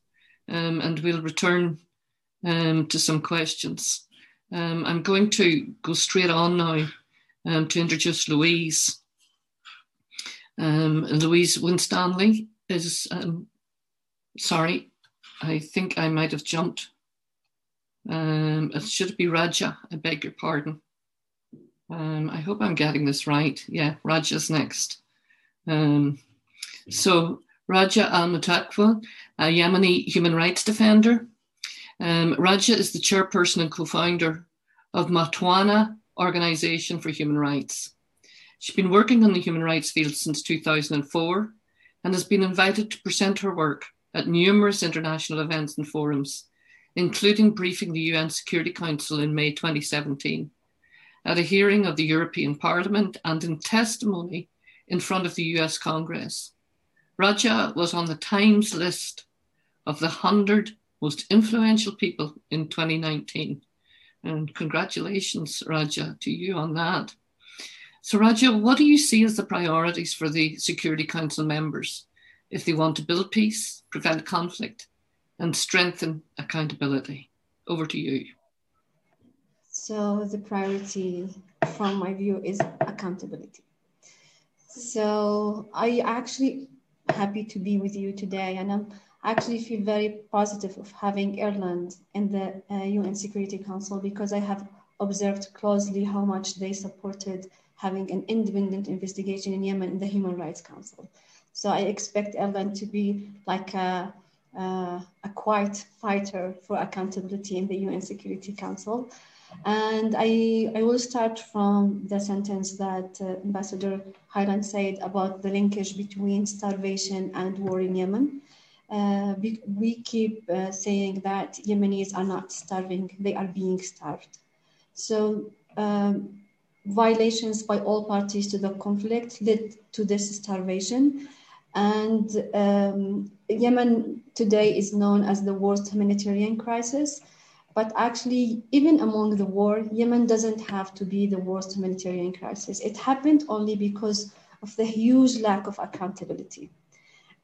Um, and we'll return um, to some questions. Um, I'm going to go straight on now um, to introduce Louise. Um, Louise Winstanley is, um, sorry, I think I might have jumped. Um, it should be Raja, I beg your pardon. I hope I'm getting this right. Yeah, Raja's next. so Raja Al Mutakwa, a Yemeni human rights defender, um, Raja is the chairperson and co-founder of Mwatana Organization for Human Rights. She's been working on the human rights field since 2004 and has been invited to present her work at numerous international events and forums, including briefing the UN Security Council in May 2017, at a hearing of the European Parliament and in testimony in front of the US Congress. Raja was on the Times list of the 100 most influential people in 2019. And congratulations, Raja, to you on that. So, Raja, what do you see as the priorities for the Security Council members if they want to build peace, prevent conflict, and strengthen accountability? Over to you. So, the priority from my view is accountability. So, I actually happy to be with you today, and I'm actually feel very positive of having Ireland in the uh, UN Security Council because I have observed closely how much they supported having an independent investigation in Yemen in the Human Rights Council. So I expect Ireland to be like a, uh, a quiet fighter for accountability in the UN Security Council. And I, I will start from the sentence that uh, Ambassador Hyland said about the linkage between starvation and war in Yemen. Uh, we keep uh, saying that Yemenis are not starving, they are being starved. So um, violations by all parties to the conflict led to this starvation. And um, Yemen today is known as the worst humanitarian crisis. But actually, even among the war, Yemen doesn't have to be the worst humanitarian crisis. It happened only because of the huge lack of accountability.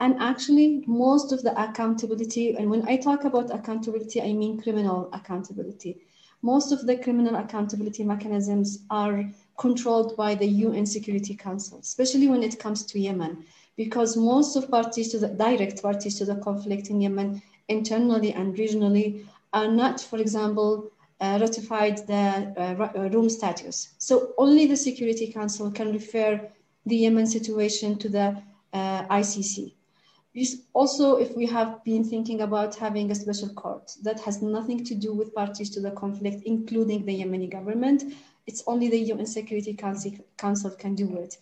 And actually, most of the accountability, and when I talk about accountability, I mean criminal accountability. Most of the criminal accountability mechanisms are controlled by the UN Security Council, especially when it comes to Yemen, because most of parties to the direct parties to the conflict in Yemen, internally and regionally, are not, for example, uh, ratified the uh, uh, Rome Statute. So only the Security Council can refer the Yemen situation to the uh, ICC. Also, if we have been thinking about having a special court that has nothing to do with parties to the conflict, including the Yemeni government, it's only the UN Security Council, Council can do it.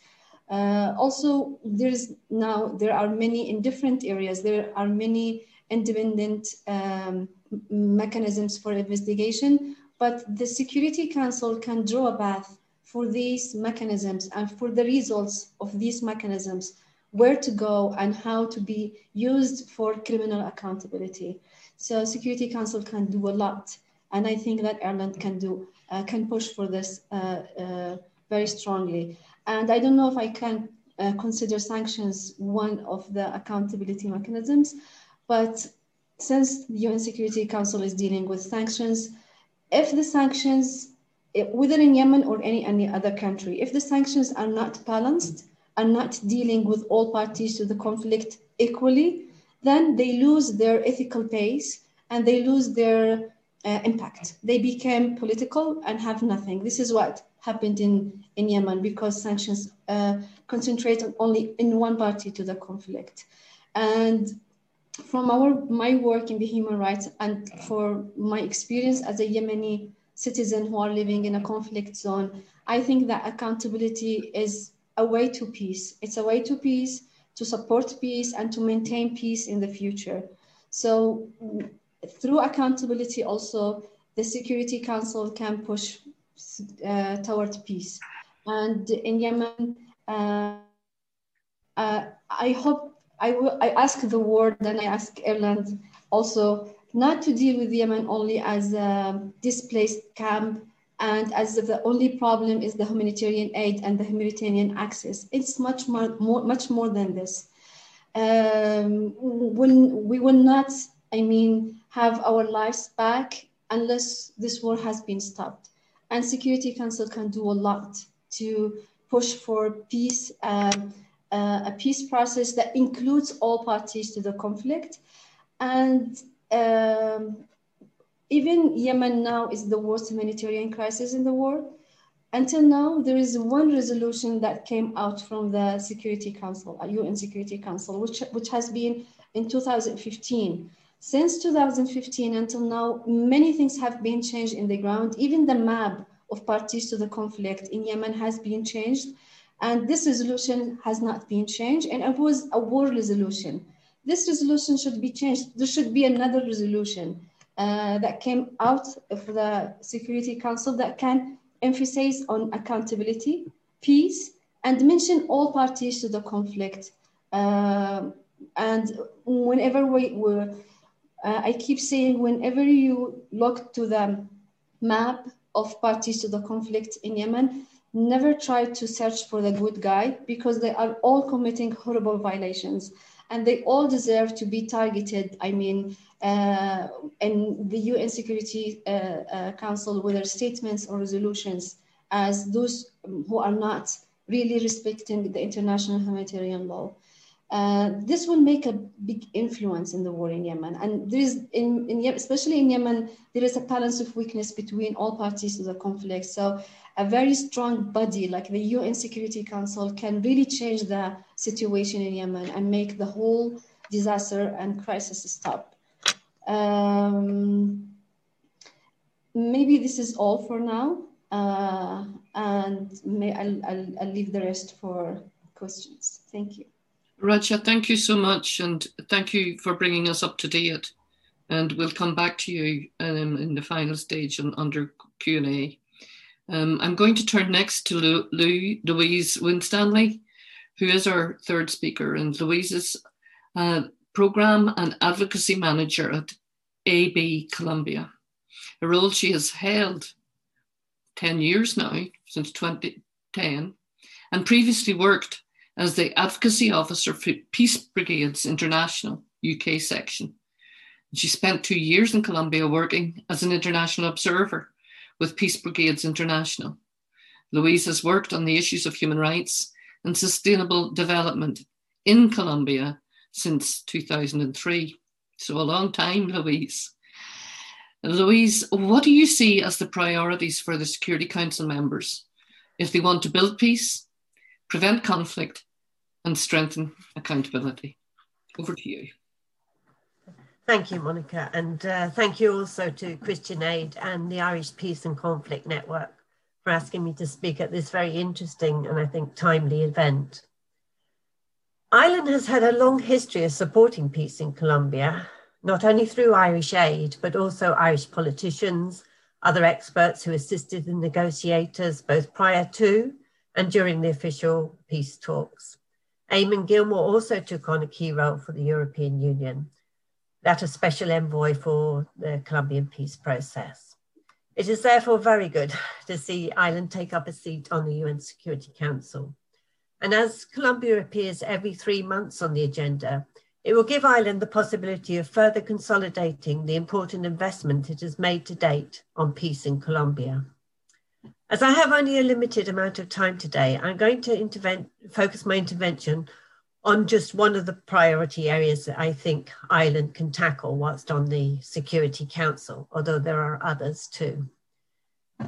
Uh, also, there's now there are many in different areas. There are many independent um, mechanisms for investigation, but the Security Council can draw a path for these mechanisms and for the results of these mechanisms, where to go and how to be used for criminal accountability. So Security Council can do a lot. And I think that Ireland can do, uh, can push for this uh, uh, very strongly. And I don't know if I can uh, consider sanctions one of the accountability mechanisms, but since the UN Security Council is dealing with sanctions, if the sanctions, whether in Yemen or any, any other country, if the sanctions are not balanced, are not dealing with all parties to the conflict equally, then they lose their ethical base and they lose their uh, impact. They became political and have nothing. This is what happened in, in Yemen because sanctions uh, concentrate only in one party to the conflict. And from our my work in the human rights and for my experience as a Yemeni citizen who are living in a conflict zone, I think that accountability is a way to peace. It's a way to peace, to support peace, and to maintain peace in the future. So, through accountability, also the Security Council can push uh, toward peace. And in Yemen, uh, uh, I hope I, will, I ask the world and I ask Ireland also not to deal with Yemen only as a displaced camp and as if the only problem is the humanitarian aid and the humanitarian access. It's much more, more much more than this. Um, when we will not, I mean, have our lives back unless this war has been stopped. And Security Council can do a lot to push for peace. Um, uh, a peace process that includes all parties to the conflict. And um, even Yemen now is the worst humanitarian crisis in the world. Until now, there is one resolution that came out from the Security Council, uh, UN Security Council, which, which has been in 2015. Since 2015 until now, many things have been changed in the ground. Even the map of parties to the conflict in Yemen has been changed. And this resolution has not been changed, and it was a war resolution. This resolution should be changed. There should be another resolution uh, that came out of the Security Council that can emphasize on accountability, peace, and mention all parties to the conflict. Uh, and whenever we were, uh, I keep saying, whenever you look to the map of parties to the conflict in Yemen, never try to search for the good guy because they are all committing horrible violations and they all deserve to be targeted. I mean, uh, in the UN Security uh, uh, Council, whether statements or resolutions, as those who are not really respecting the international humanitarian law. Uh, this will make a big influence in the war in Yemen. And there is, in, in, especially in Yemen, there is a balance of weakness between all parties to the conflict. So a very strong body like the UN Security Council can really change the situation in Yemen and make the whole disaster and crisis stop. Um, maybe this is all for now, uh, and may I'll, I'll, I'll leave the rest for questions. Thank you. Raja, thank you so much, and thank you for bringing us up to date. And we'll come back to you um, in the final stage and under Q and A. Um, I'm going to turn next to Lou, Lou, Louise Winstanley, who is our third speaker, and Louise is program and advocacy manager at ABColombia, a role she has held 10 years now, since 2010, and previously worked as the advocacy officer for Peace Brigades International UK section. She spent two years in Colombia working as an international observer with Peace Brigades International. Louise has worked on the issues of human rights and sustainable development in Colombia since 2003. So, a long time, Louise. Louise, what do you see as the priorities for the Security Council members if they want to build peace, prevent conflict, and strengthen accountability? Over to you. Thank you, Monica, and uh, thank you also to Christian Aid and the Irish Peace and Conflict Network for asking me to speak at this very interesting and I think timely event. Ireland has had a long history of supporting peace in Colombia, not only through Irish aid, but also Irish politicians, other experts who assisted the negotiators both prior to and during the official peace talks. Eamon Gilmore also took on a key role for the European Union, that a special envoy for the Colombian peace process. It is therefore very good to see Ireland take up a seat on the UN Security Council. And as Colombia appears every three months on the agenda, it will give Ireland the possibility of further consolidating the important investment it has made to date on peace in Colombia. As I have only a limited amount of time today, I'm going to focus my intervention on just one of the priority areas that I think Ireland can tackle whilst on the Security Council, although there are others too.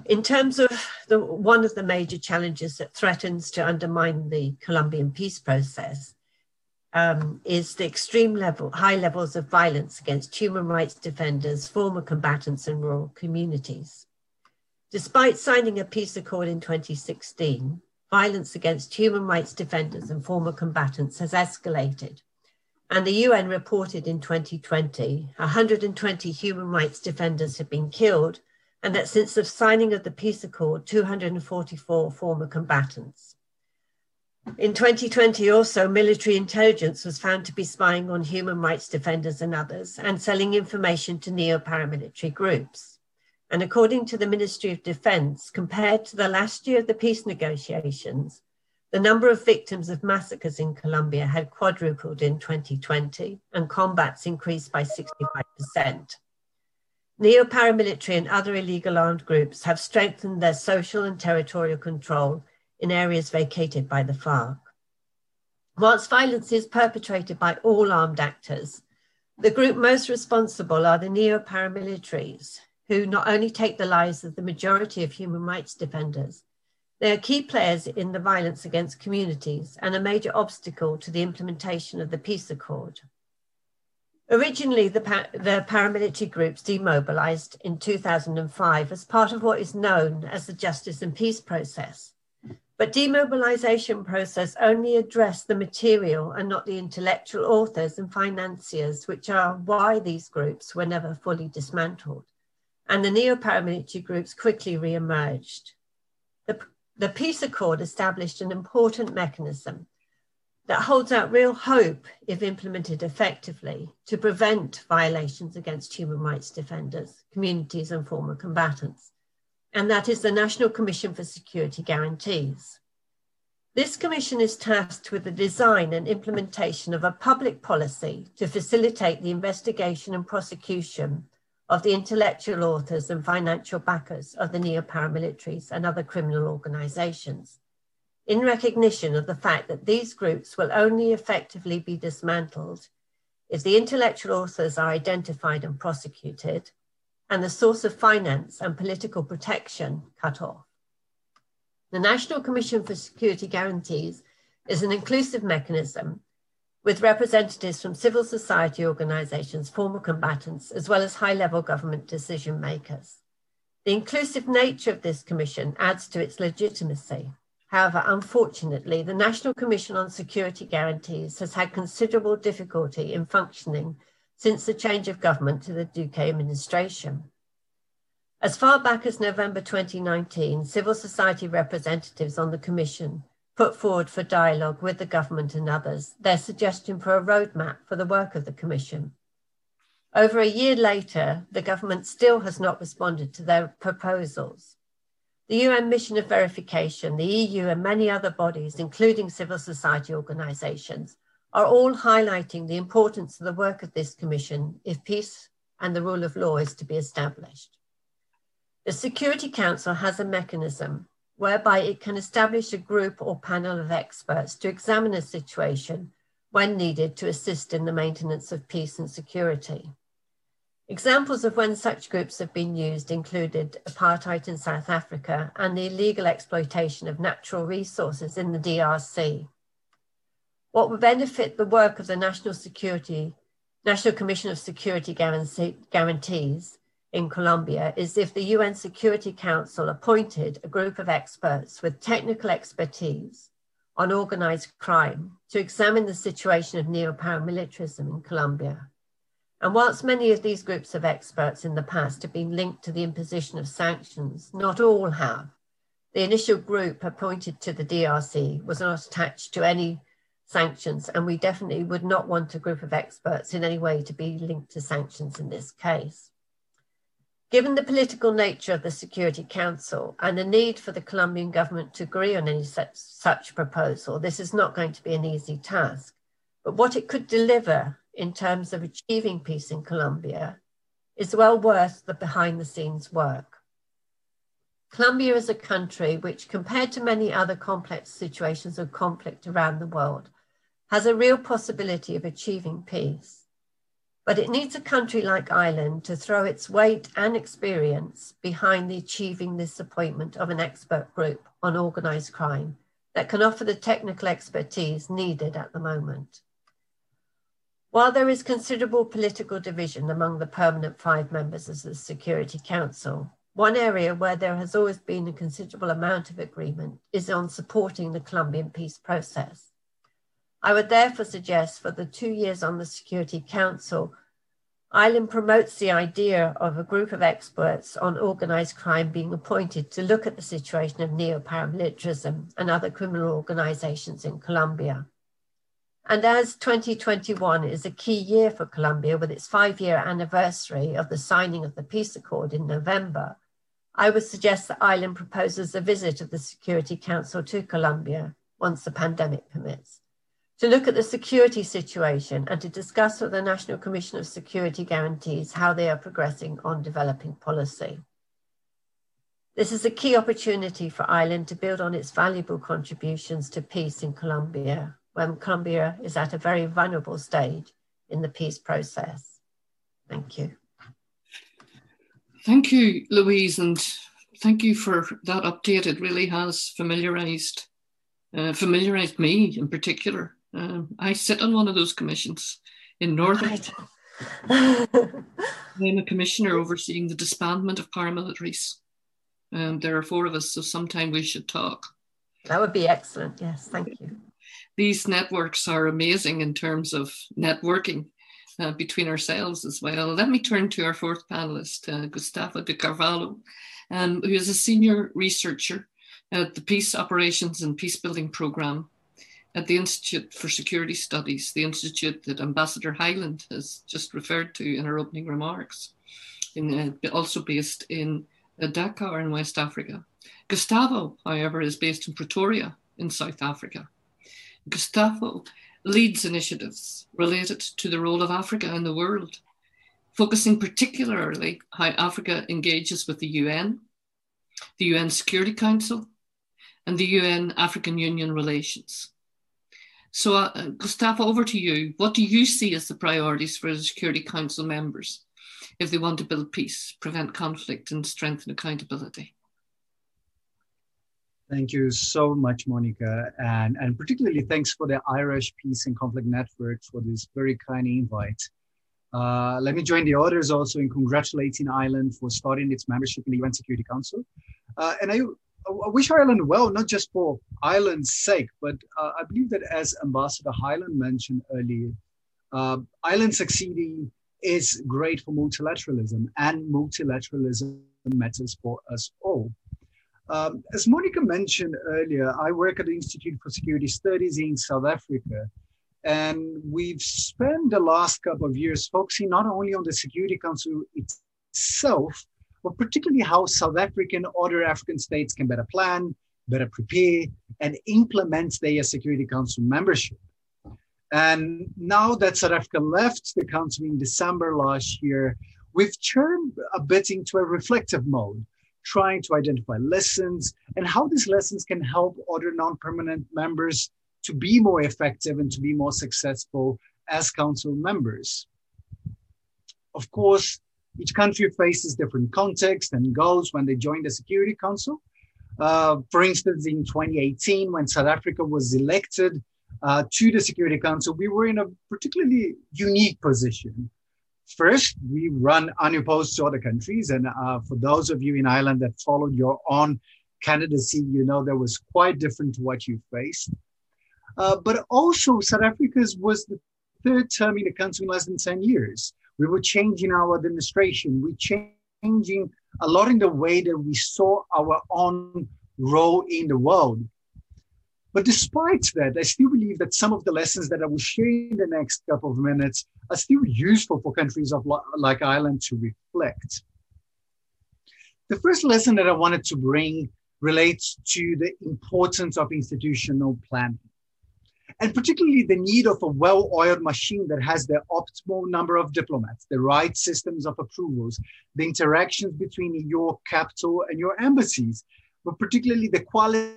In terms of the, one of the major challenges that threatens to undermine the Colombian peace process um, is the extreme level, high levels of violence against human rights defenders, former combatants, and rural communities. Despite signing a peace accord in 2016, violence against human rights defenders and former combatants has escalated. And the UN reported in 2020 120 human rights defenders have been killed and that since the signing of the peace accord, 244 former combatants. In 2020, also, military intelligence was found to be spying on human rights defenders and others and selling information to neo paramilitary groups. And according to the Ministry of Defense, compared to the last year of the peace negotiations, the number of victims of massacres in Colombia had quadrupled in 2020 and combats increased by 65%. Neo paramilitary and other illegal armed groups have strengthened their social and territorial control in areas vacated by the FARC. Whilst violence is perpetrated by all armed actors, the group most responsible are the neo paramilitaries, who not only take the lives of the majority of human rights defenders, they are key players in the violence against communities and a major obstacle to the implementation of the peace accord. Originally, the, the paramilitary groups demobilized in 2005 as part of what is known as the justice and peace process. But demobilization process only addressed the material and not the intellectual authors and financiers, which are why these groups were never fully dismantled. And the neo-paramilitary groups quickly re-emerged. The, the peace accord established an important mechanism that holds out real hope if implemented effectively to prevent violations against human rights defenders, communities, and former combatants. And that is the National Commission for Security Guarantees. This commission is tasked with the design and implementation of a public policy to facilitate the investigation and prosecution of the intellectual authors and financial backers of the neo paramilitaries and other criminal organizations in recognition of the fact that these groups will only effectively be dismantled if the intellectual authors are identified and prosecuted and the source of finance and political protection cut off. The National Commission for Security Guarantees is an inclusive mechanism with representatives from civil society organizations, former combatants, as well as high level government decision makers. The inclusive nature of this commission adds to its legitimacy However, unfortunately, the National Commission on Security Guarantees has had considerable difficulty in functioning since the change of government to the Duque administration. As far back as November 2019, civil society representatives on the Commission put forward for dialogue with the government and others their suggestion for a roadmap for the work of the Commission. Over a year later, the government still has not responded to their proposals. The UN Mission of Verification, the EU, and many other bodies, including civil society organisations, are all highlighting the importance of the work of this Commission if peace and the rule of law is to be established. The Security Council has a mechanism whereby it can establish a group or panel of experts to examine a situation when needed to assist in the maintenance of peace and security. Examples of when such groups have been used included apartheid in South Africa and the illegal exploitation of natural resources in the DRC. What would benefit the work of the National Security, National Commission of Security Guarantees in Colombia is if the UN Security Council appointed a group of experts with technical expertise on organized crime to examine the situation of neo paramilitarism in Colombia. And whilst many of these groups of experts in the past have been linked to the imposition of sanctions, not all have. The initial group appointed to the DRC was not attached to any sanctions, and we definitely would not want a group of experts in any way to be linked to sanctions in this case. Given the political nature of the Security Council and the need for the Colombian government to agree on any such, such proposal, this is not going to be an easy task. But what it could deliver in terms of achieving peace in Colombia is well worth the behind the scenes work. Colombia is a country which, compared to many other complex situations of conflict around the world, has a real possibility of achieving peace. But it needs a country like Ireland to throw its weight and experience behind the achieving this appointment of an expert group on organised crime that can offer the technical expertise needed at the moment. While there is considerable political division among the permanent five members of the Security Council, one area where there has always been a considerable amount of agreement is on supporting the Colombian peace process. I would therefore suggest for the two years on the Security Council, Ireland promotes the idea of a group of experts on organised crime being appointed to look at the situation of neo paramilitarism and other criminal organisations in Colombia. And as 2021 is a key year for Colombia with its five year anniversary of the signing of the peace accord in November, I would suggest that Ireland proposes a visit of the Security Council to Colombia once the pandemic permits to look at the security situation and to discuss with the National Commission of Security Guarantees how they are progressing on developing policy. This is a key opportunity for Ireland to build on its valuable contributions to peace in Colombia, when Colombia is at a very vulnerable stage in the peace process. Thank you. Thank you, Louise, and thank you for that update. It really has familiarized uh, familiarized me in particular um, I sit on one of those commissions in Northern. I'm a commissioner overseeing the disbandment of paramilitaries. Um, there are four of us, so sometime we should talk. That would be excellent. Yes, thank you. These networks are amazing in terms of networking uh, between ourselves as well. Let me turn to our fourth panelist, uh, Gustavo de Carvalho, um, who is a senior researcher at the Peace Operations and Peacebuilding Programme at the Institute for Security Studies, the institute that Ambassador Hyland has just referred to in her opening remarks, in, uh, also based in uh, Dakar in West Africa. Gustavo, however, is based in Pretoria in South Africa. Gustavo leads initiatives related to the role of Africa in the world, focusing particularly how Africa engages with the UN, the UN Security Council, and the UN African Union relations. So, uh, over to you. What do you see as the priorities for the Security Council members if they want to build peace, prevent conflict, and strengthen accountability? Thank you so much, Monica. And, and particularly thanks for the Irish Peace and Conflict Network for this very kind invite. Uh, let me join the others also in congratulating Ireland for starting its membership in the UN Security Council. Uh, and I I wish Ireland well, not just for Ireland's sake, but uh, I believe that as Ambassador Hyland mentioned earlier, uh, Ireland succeeding is great for multilateralism, and multilateralism matters for us all. Um, as Monica mentioned earlier, I work at the Institute for Security Studies in South Africa, and we've spent the last couple of years focusing not only on the Security Council itself, but particularly how South African other African states can better plan, better prepare, and implement their Security Council membership. And now that South Africa left the council in December last year, we've turned a bit into a reflective mode, trying to identify lessons and how these lessons can help other non permanent members to be more effective and to be more successful as council members. Of course, each country faces different contexts and goals when they join the Security Council. Uh, for instance, in 2018, when South Africa was elected uh, to the Security Council, we were in a particularly unique position. First, we run unopposed to other countries. And uh, for those of you in Ireland that followed your own candidacy, you know that was quite different to what you faced. Uh, but also, South Africa's was the third term in the council in less than 10 years. We were changing our administration. We're changing a lot in the way that we saw our own role in the world. But despite that, I still believe that some of the lessons that I will share in the next couple of minutes are still useful for countries of like Ireland to reflect. The first lesson that I wanted to bring relates to the importance of institutional planning and particularly the need of a well-oiled machine that has the optimal number of diplomats, the right systems of approvals, the interactions between your capital and your embassies, but particularly the quality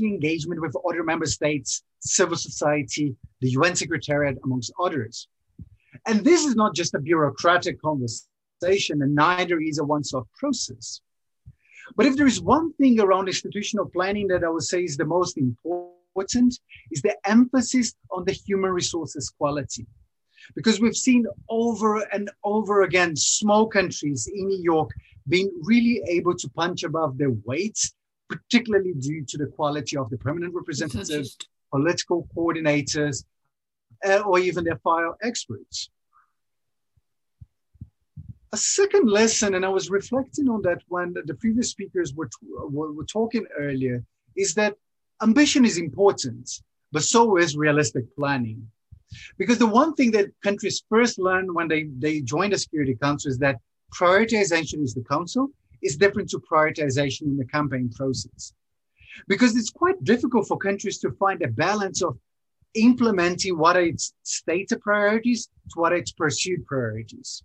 engagement with other member states, civil society, the UN Secretariat, amongst others. And this is not just a bureaucratic conversation, and neither is a one-off process. But if there is one thing around institutional planning that I would say is the most important, important is the emphasis on the human resources quality. Because we've seen over and over again small countries in New York being really able to punch above their weight, particularly due to the quality of the permanent representatives, political coordinators, uh, or even their file experts. A second lesson, and I was reflecting on that when the previous speakers were, were, were talking earlier, is that ambition is important, but so is realistic planning. Because the one thing that countries first learn when they, they join the Security Council is that prioritization is the council is different to prioritization in the campaign process. Because it's quite difficult for countries to find a balance of implementing what are its stated priorities to what are its pursued priorities.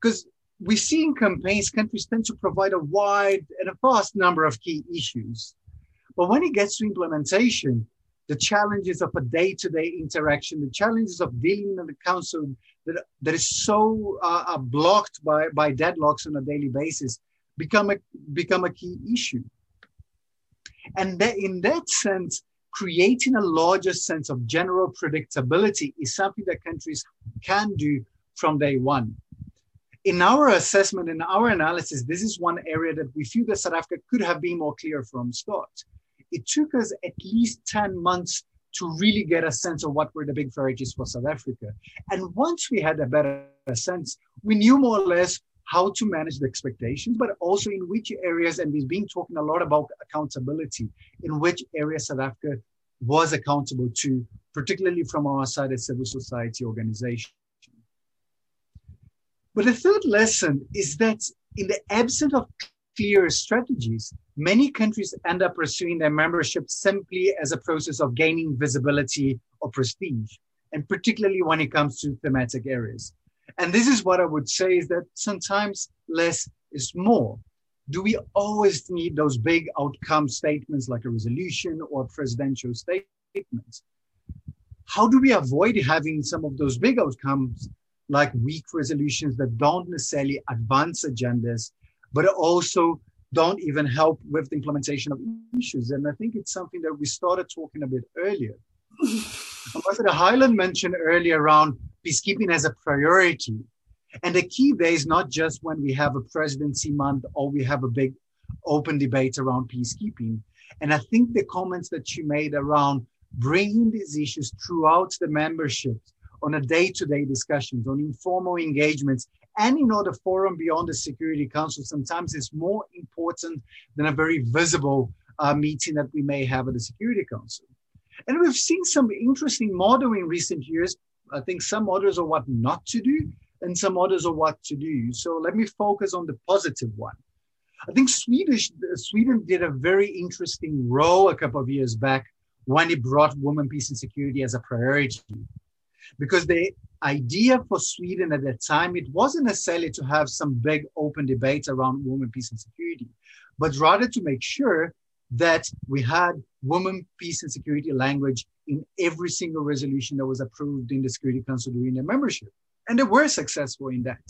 Because we see in campaigns, countries tend to provide a wide and a vast number of key issues. But when it gets to implementation, the challenges of a day-to-day interaction, the challenges of dealing with the council that, that is so uh, uh, blocked by, by deadlocks on a daily basis become a, become a key issue. And that, in that sense, creating a larger sense of general predictability is something that countries can do from day one. In our assessment, in our analysis, this is one area that we feel that South Africa could have been more clear from start it took us at least 10 months to really get a sense of what were the big priorities for South Africa. And once we had a better sense, we knew more or less how to manage the expectations, but also in which areas, and we've been talking a lot about accountability, in which areas South Africa was accountable to, particularly from our side as civil society organization. But the third lesson is that in the absence of clear strategies, many countries end up pursuing their membership simply as a process of gaining visibility or prestige, and particularly when it comes to thematic areas. And this is what I would say is that sometimes less is more. Do we always need those big outcome statements like a resolution or presidential statements? How do we avoid having some of those big outcomes like weak resolutions that don't necessarily advance agendas but also don't even help with the implementation of issues. And I think it's something that we started talking a bit earlier. Ambassador Hyland mentioned earlier around peacekeeping as a priority. And the key there is not just when we have a presidency month or we have a big open debate around peacekeeping. And I think the comments that she made around bringing these issues throughout the membership on a day-to-day discussions, on informal engagements, and in other forum beyond the Security Council sometimes is more important than a very visible uh, meeting that we may have at the Security Council. And we've seen some interesting model in recent years. I think some models are what not to do and some models are what to do. So let me focus on the positive one. I think Swedish, Sweden did a very interesting role a couple of years back when it brought women, peace, and security as a priority. Because the idea for Sweden at that time, it wasn't necessarily to have some big open debates around women, peace, and security, but rather to make sure that we had women, peace, and security language in every single resolution that was approved in the Security Council during their membership. And they were successful in that.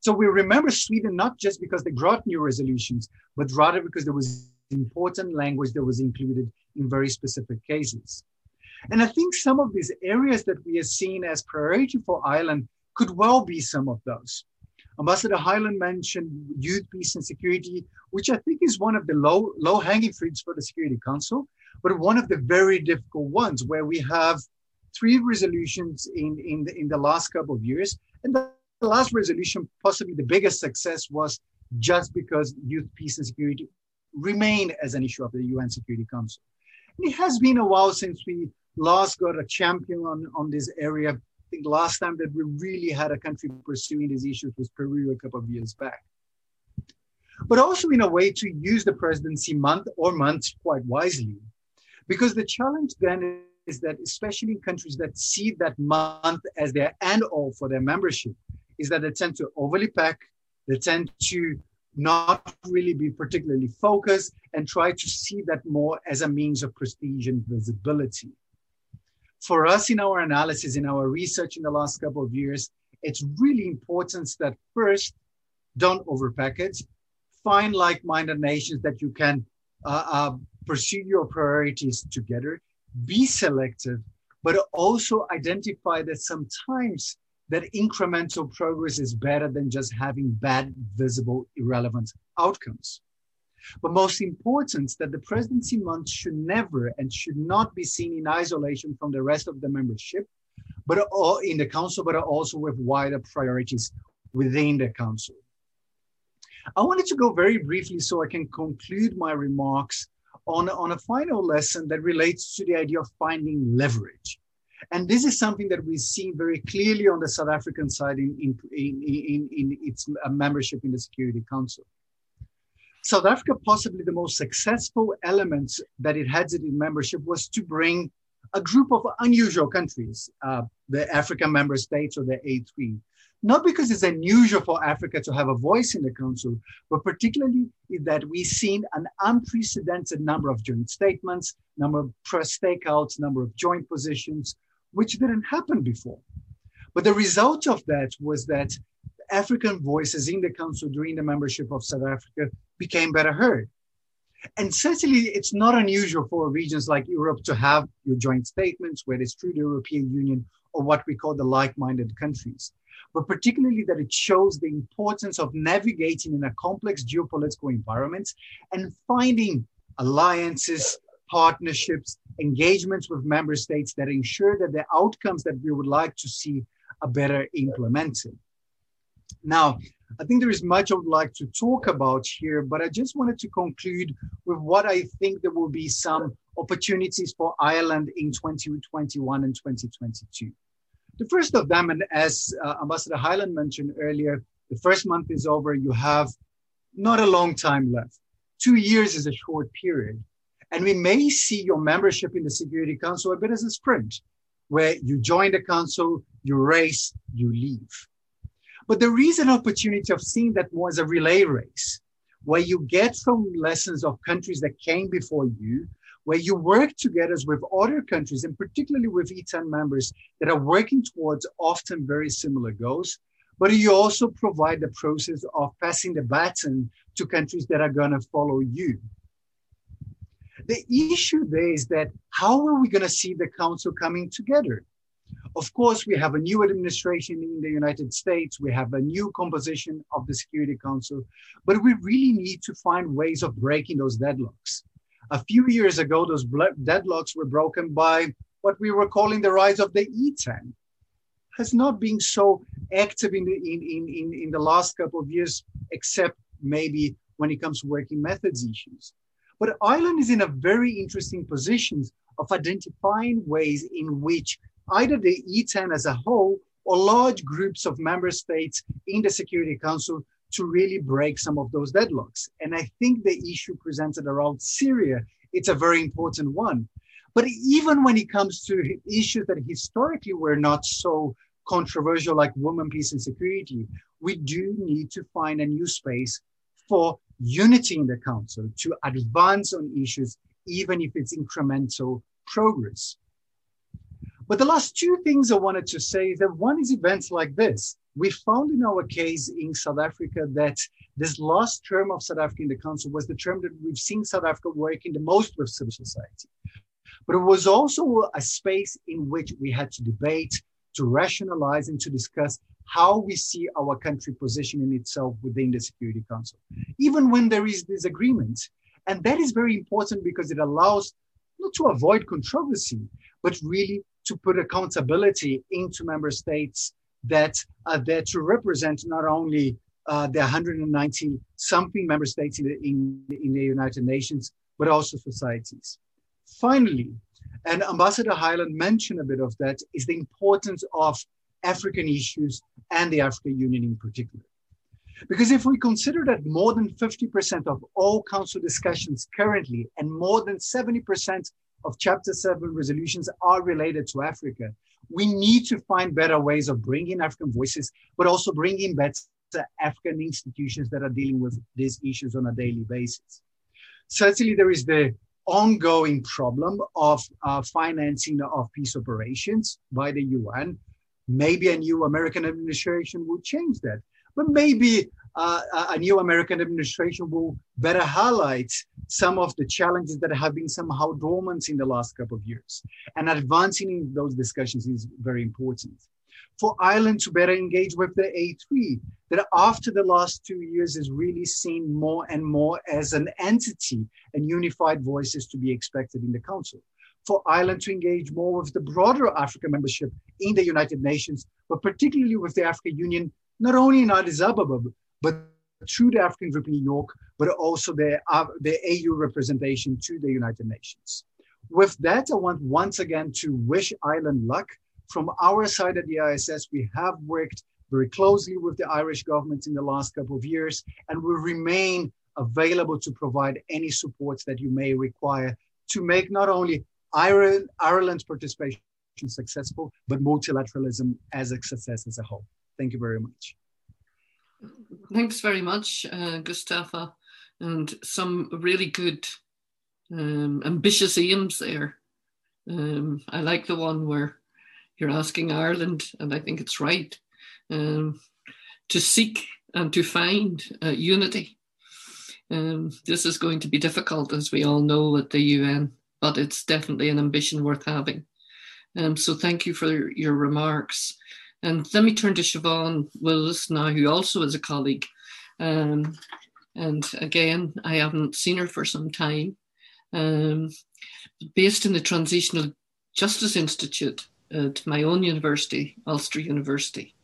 So we remember Sweden not just because they brought new resolutions, but rather because there was important language that was included in very specific cases. And I think some of these areas that we are seeing as priority for Ireland could well be some of those. Ambassador Hyland mentioned youth, peace, and security, which I think is one of the low, low hanging fruits for the Security Council, but one of the very difficult ones where we have three resolutions in, in, the, in the last couple of years. And the last resolution, possibly the biggest success, was just because youth, peace, and security remain as an issue of the UN Security Council. And it has been a while since we last got a champion on, on this area I think last time that we really had a country pursuing these issues was Peru a couple of years back. But also in a way to use the presidency month or months quite wisely. Because the challenge then is that, especially in countries that see that month as their end all for their membership, is that they tend to overly pack, they tend to not really be particularly focused and try to see that more as a means of prestige and visibility for us in our analysis, in our research in the last couple of years, it's really important that first, don't overpack it. Find like-minded nations that you can uh, uh, pursue your priorities together. Be selective, but also identify that sometimes that incremental progress is better than just having bad, visible, irrelevant outcomes. But most important, that the presidency month should never and should not be seen in isolation from the rest of the membership, but in the council, but also with wider priorities within the council. I wanted to go very briefly so I can conclude my remarks on, on a final lesson that relates to the idea of finding leverage. And this is something that we see very clearly on the South African side in, in, in, in, in its membership in the Security Council. South Africa, possibly the most successful element that it had in membership was to bring a group of unusual countries, uh, the African member states or the A3. Not because it's unusual for Africa to have a voice in the council, but particularly that we've seen an unprecedented number of joint statements, number of press stakeouts, number of joint positions, which didn't happen before. But the result of that was that African voices in the council during the membership of South Africa became better heard. And certainly, it's not unusual for regions like Europe to have your joint statements, whether it's through the European Union or what we call the like minded countries. But particularly, that it shows the importance of navigating in a complex geopolitical environment and finding alliances, partnerships, engagements with member states that ensure that the outcomes that we would like to see are better implemented. Now, I think there is much I would like to talk about here, but I just wanted to conclude with what I think there will be some opportunities for Ireland in 2021 and 2022. The first of them, and as uh, Ambassador Hyland mentioned earlier, the first month is over. You have not a long time left. Two years is a short period. And we may see your membership in the Security Council a bit as a sprint, where you join the council, you race, you leave. But there is an opportunity of seeing that more as a relay race, where you get from lessons of countries that came before you, where you work together with other countries, and particularly with E10 members that are working towards often very similar goals. But you also provide the process of passing the baton to countries that are going to follow you. The issue there is that how are we going to see the council coming together? Of course, we have a new administration in the United States. We have a new composition of the Security Council, but we really need to find ways of breaking those deadlocks. A few years ago, those deadlocks were broken by what we were calling the rise of the E10. Has not been so active in the, in, in, in, in the last couple of years, except maybe when it comes to working methods issues. But Ireland is in a very interesting position of identifying ways in which either the E10 as a whole or large groups of member states in the Security Council to really break some of those deadlocks. And I think the issue presented around Syria, it's a very important one. But even when it comes to issues that historically were not so controversial, like women, peace, and security, we do need to find a new space for unity in the council to advance on issues, even if it's incremental progress. But the last two things I wanted to say is that one is events like this. We found in our case in South Africa that this last term of South Africa in the council was the term that we've seen South Africa working the most with civil society. But it was also a space in which we had to debate, to rationalize, and to discuss how we see our country positioning itself within the Security Council, even when there is disagreement. And that is very important because it allows not to avoid controversy, but really to put accountability into member states that are there to represent not only uh, the 190 something member states in the, in, in the United Nations, but also societies. Finally, and Ambassador Hyland mentioned a bit of that, is the importance of African issues and the African Union in particular. Because if we consider that more than 50% of all council discussions currently and more than 70% of Chapter 7 resolutions are related to Africa. We need to find better ways of bringing African voices, but also bringing better African institutions that are dealing with these issues on a daily basis. Certainly, there is the ongoing problem of uh, financing of peace operations by the UN. Maybe a new American administration will change that. But maybe uh, a new American administration will better highlight some of the challenges that have been somehow dormant in the last couple of years. And advancing in those discussions is very important. For Ireland to better engage with the A3, that after the last two years is really seen more and more as an entity and unified voices to be expected in the Council. For Ireland to engage more with the broader Africa membership in the United Nations, but particularly with the African Union not only in Addis Ababa, but through the African group in New York, but also the, uh, the AU representation to the United Nations. With that, I want once again to wish Ireland luck. From our side at the ISS, we have worked very closely with the Irish government in the last couple of years and will remain available to provide any supports that you may require to make not only Ireland, Ireland's participation successful, but multilateralism as a success as a whole. Thank you very much. Thanks very much, uh, Gustavo, and some really good, um, ambitious aims there. Um, I like the one where you're asking Ireland, and I think it's right, um, to seek and to find uh, unity. Um, this is going to be difficult, as we all know, at the UN, but it's definitely an ambition worth having. Um, so thank you for your remarks. And let me turn to Siobhan Wills now, who also is a colleague. Um, and again, I haven't seen her for some time. Um, based in the Transitional Justice Institute at my own university, Ulster University.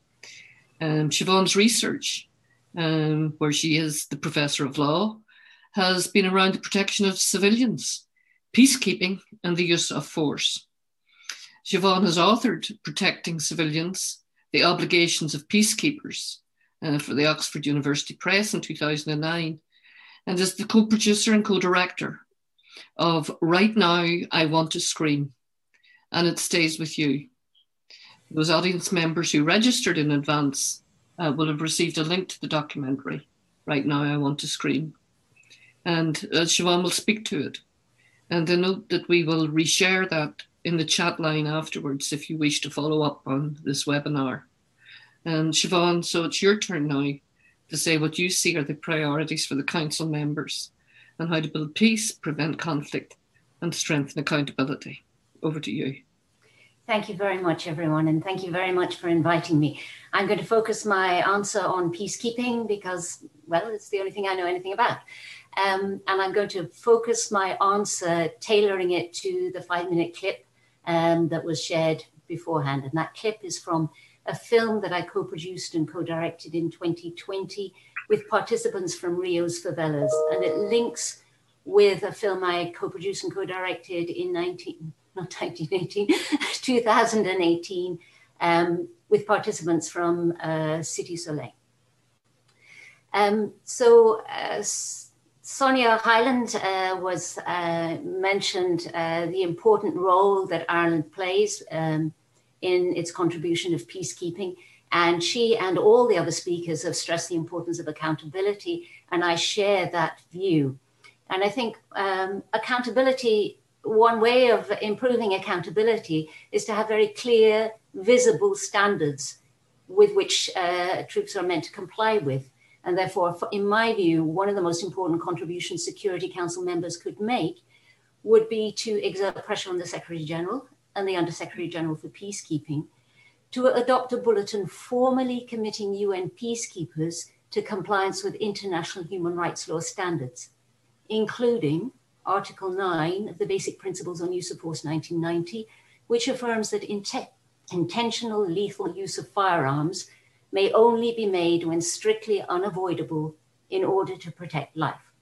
Um, Siobhan's research, um, where she is the professor of law, has been around the protection of civilians, peacekeeping, and the use of force. Siobhan has authored Protecting Civilians the obligations of peacekeepers uh, for the Oxford University Press in 2009, and is the co producer and co director of Right Now I Want to Scream, and it stays with you. Those audience members who registered in advance uh, will have received a link to the documentary, Right Now I Want to Scream. And uh, Siobhan will speak to it. And I note that we will reshare that in the chat line afterwards if you wish to follow up on this webinar. And Siobhan, so it's your turn now to say what you see are the priorities for the council members and how to build peace, prevent conflict, and strengthen accountability. Over to you. Thank you very much, everyone, and thank you very much for inviting me. I'm going to focus my answer on peacekeeping because, well, it's the only thing I know anything about. Um, and I'm going to focus my answer, tailoring it to the five minute clip um, that was shared beforehand. And that clip is from a film that I co produced and co directed in 2020 with participants from Rio's favelas. And it links with a film I co produced and co directed in 19, not 1918, 2018 um, with participants from uh, Cité Soleil. Um, so, uh, Sonja Hyland uh, was uh, mentioned uh, the important role that Ireland plays um, in its contribution of peacekeeping. And she and all the other speakers have stressed the importance of accountability, and I share that view. And I think um, accountability, one way of improving accountability is to have very clear, visible standards with which uh, troops are meant to comply with. And therefore, in my view, one of the most important contributions Security Council members could make would be to exert pressure on the Secretary General and the Undersecretary General for Peacekeeping to adopt a bulletin formally committing UN peacekeepers to compliance with international human rights law standards, including Article 9 of the Basic Principles on Use of Force 1990, which affirms that intentional lethal use of firearms may only be made when strictly unavoidable in order to protect life.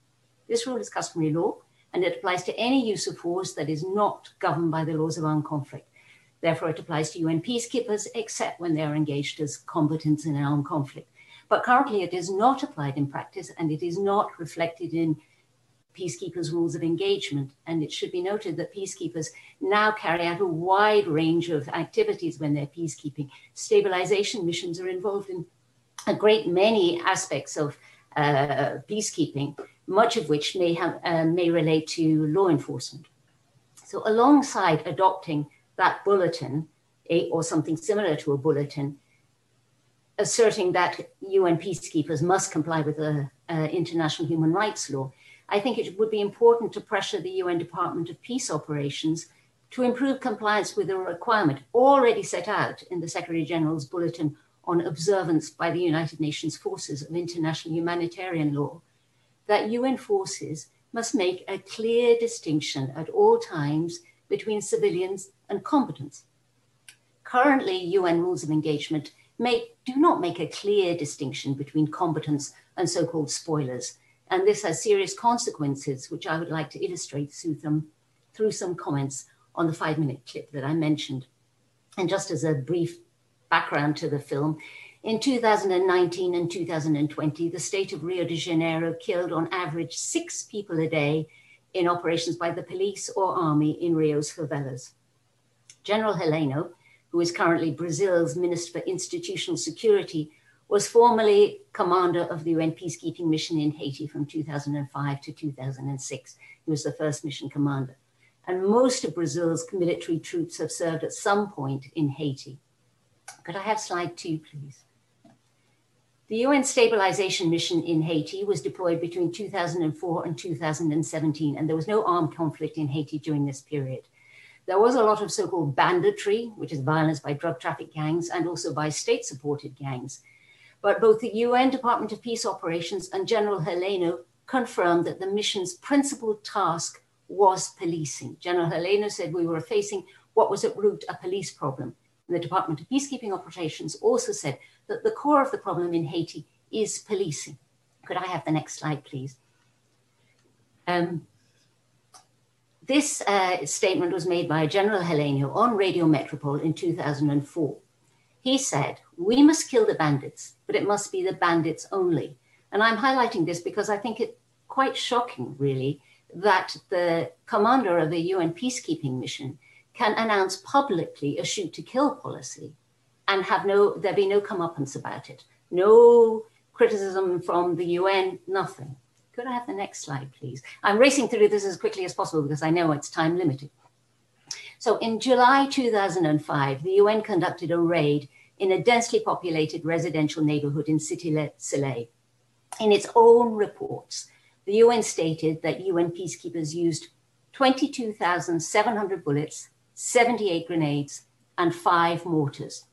This rule is customary law and it applies to any use of force that is not governed by the laws of armed conflict. Therefore, it applies to UN peacekeepers except when they are engaged as combatants in an armed conflict. But currently, it is not applied in practice and it is not reflected in peacekeepers' rules of engagement. And it should be noted that peacekeepers now carry out a wide range of activities when they're peacekeeping. Stabilization missions are involved in a great many aspects of uh, peacekeeping, much of which may, have, uh, may relate to law enforcement. So, alongside adopting that bulletin, a, or something similar to a bulletin, asserting that UN peacekeepers must comply with the uh, international human rights law, I think it would be important to pressure the UN Department of Peace Operations to improve compliance with a requirement already set out in the Secretary General's Bulletin on Observance by the United Nations Forces of International Humanitarian Law that UN forces must make a clear distinction at all times between civilians and combatants. Currently, UN rules of engagement make, do not make a clear distinction between combatants and so called spoilers and this has serious consequences, which I would like to illustrate through some, through some comments on the five minute clip that I mentioned. And just as a brief background to the film, in 2019 and 2020, the state of Rio de Janeiro killed on average six people a day in operations by the police or army in Rio's favelas. General Heleno, who is currently Brazil's Minister for Institutional Security, was formerly commander of the UN peacekeeping mission in Haiti from 2005 to 2006. He was the first mission commander. And most of Brazil's military troops have served at some point in Haiti. Could I have slide two, please? The UN stabilization mission in Haiti was deployed between 2004 and 2017, and there was no armed conflict in Haiti during this period. There was a lot of so called banditry, which is violence by drug traffic gangs and also by state supported gangs. But both the UN Department of Peace Operations and General Heleno confirmed that the mission's principal task was policing. General Heleno said we were facing what was at root a police problem. And the Department of Peacekeeping Operations also said that the core of the problem in Haiti is policing. Could I have the next slide, please? Um, this uh, statement was made by General Heleno on Radio Metropole in 2004. He said, We must kill the bandits, but it must be the bandits only. And I'm highlighting this because I think it quite shocking, really, that the commander of a UN peacekeeping mission can announce publicly a shoot to kill policy and have no there be no comeuppance about it. No criticism from the UN, nothing. Could I have the next slide, please? I'm racing through this as quickly as possible because I know it's time limited. So in July 2005, the UN conducted a raid in a densely populated residential neighborhood in Cité Soleil. In its own reports, the UN stated that UN peacekeepers used 22,700 bullets, 78 grenades, and five mortars.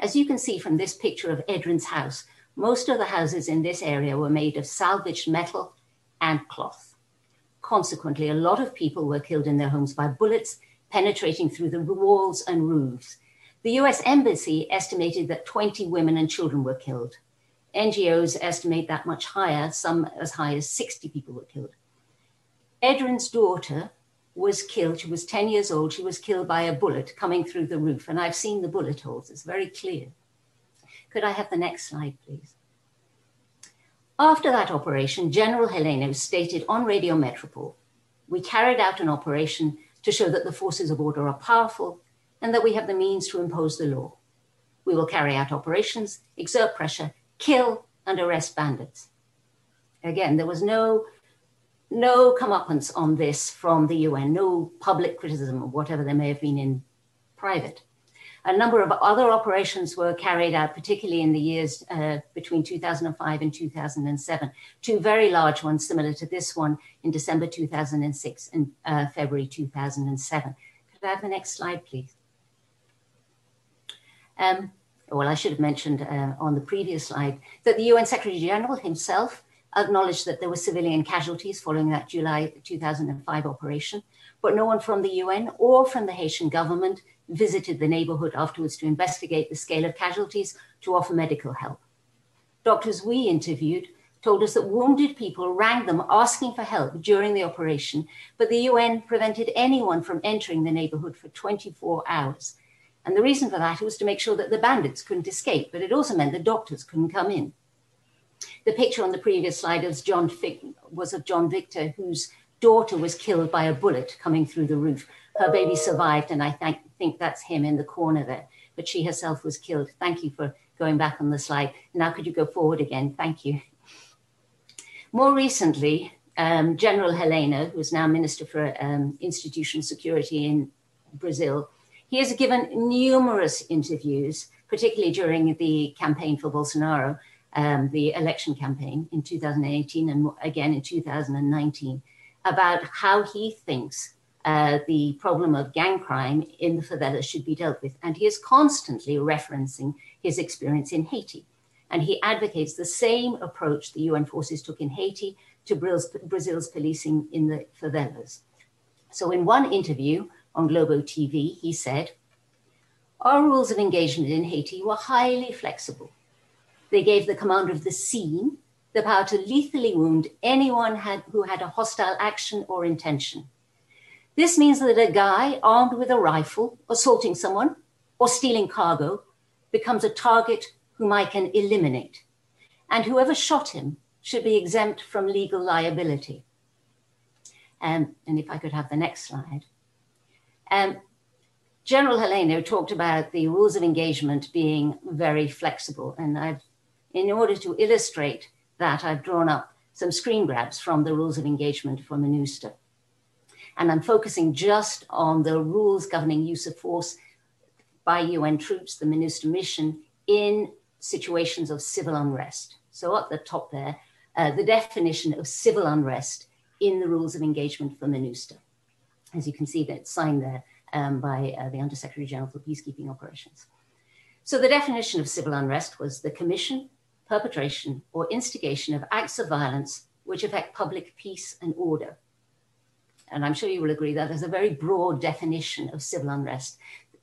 As you can see from this picture of Edrin's house, most of the houses in this area were made of salvaged metal and cloth. Consequently, a lot of people were killed in their homes by bullets penetrating through the walls and roofs. The US Embassy estimated that 20 women and children were killed. NGOs estimate that much higher, some as high as 60 people were killed. Edrin's daughter was killed. She was 10 years old. She was killed by a bullet coming through the roof. And I've seen the bullet holes, it's very clear. Could I have the next slide, please? After that operation, General Heleno stated on Radio Metropole, we carried out an operation to show that the forces of order are powerful and that we have the means to impose the law. We will carry out operations, exert pressure, kill and arrest bandits. Again, there was no no comeuppance on this from the UN, no public criticism of whatever there may have been in private. A number of other operations were carried out, particularly in the years uh, between 2005 and 2007. Two very large ones, similar to this one, in December 2006 and uh, February 2007. Could I have the next slide, please? Um, well, I should have mentioned uh, on the previous slide that the UN Secretary General himself acknowledged that there were civilian casualties following that July 2005 operation, but no one from the UN or from the Haitian government visited the neighborhood afterwards to investigate the scale of casualties to offer medical help. Doctors we interviewed told us that wounded people rang them asking for help during the operation, but the UN prevented anyone from entering the neighborhood for 24 hours. And the reason for that was to make sure that the bandits couldn't escape, but it also meant the doctors couldn't come in. The picture on the previous slide was, John was of John Victor, whose daughter was killed by a bullet coming through the roof. Her baby survived, and I th- think that's him in the corner there. But she herself was killed. Thank you for going back on the slide. Now, could you go forward again? Thank you. More recently, um, General Heleno, who is now Minister for um, Institutional Security in Brazil, he has given numerous interviews, particularly during the campaign for Bolsonaro, um, the election campaign in 2018 and again in 2019, about how he thinks uh, the problem of gang crime in the favelas should be dealt with. And he is constantly referencing his experience in Haiti. And he advocates the same approach the UN forces took in Haiti to Brazil's policing in the favelas. So, in one interview, on Globo TV, he said, Our rules of engagement in Haiti were highly flexible. They gave the commander of the scene the power to lethally wound anyone had, who had a hostile action or intention. This means that a guy armed with a rifle, assaulting someone, or stealing cargo becomes a target whom I can eliminate. And whoever shot him should be exempt from legal liability. Um, and if I could have the next slide. Um, General Heleno talked about the rules of engagement being very flexible. And I've, in order to illustrate that, I've drawn up some screen grabs from the rules of engagement for MINUSTAH. And I'm focusing just on the rules governing use of force by UN troops, the MINUSTAH mission, in situations of civil unrest. So, at the top there, uh, the definition of civil unrest in the rules of engagement for MINUSTAH as you can see that's signed there um, by uh, the Undersecretary General for Peacekeeping Operations. So the definition of civil unrest was the commission, perpetration, or instigation of acts of violence which affect public peace and order. And I'm sure you will agree that there's a very broad definition of civil unrest.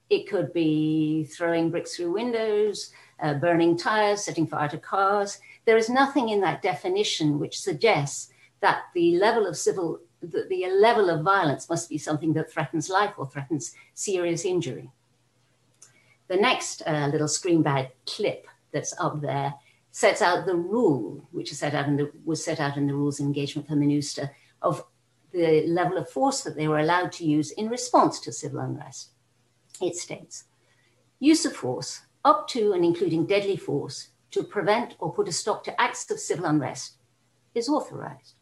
It could be throwing bricks through windows, uh, burning tires, setting fire to cars. There is nothing in that definition which suggests that the level of civil the, the level of violence must be something that threatens life or threatens serious injury. The next uh, little screen bag clip that's up there sets out the rule, which set the, was set out in the rules of engagement for MINUSTAH, of the level of force that they were allowed to use in response to civil unrest. It states use of force up to and including deadly force to prevent or put a stop to acts of civil unrest is authorized.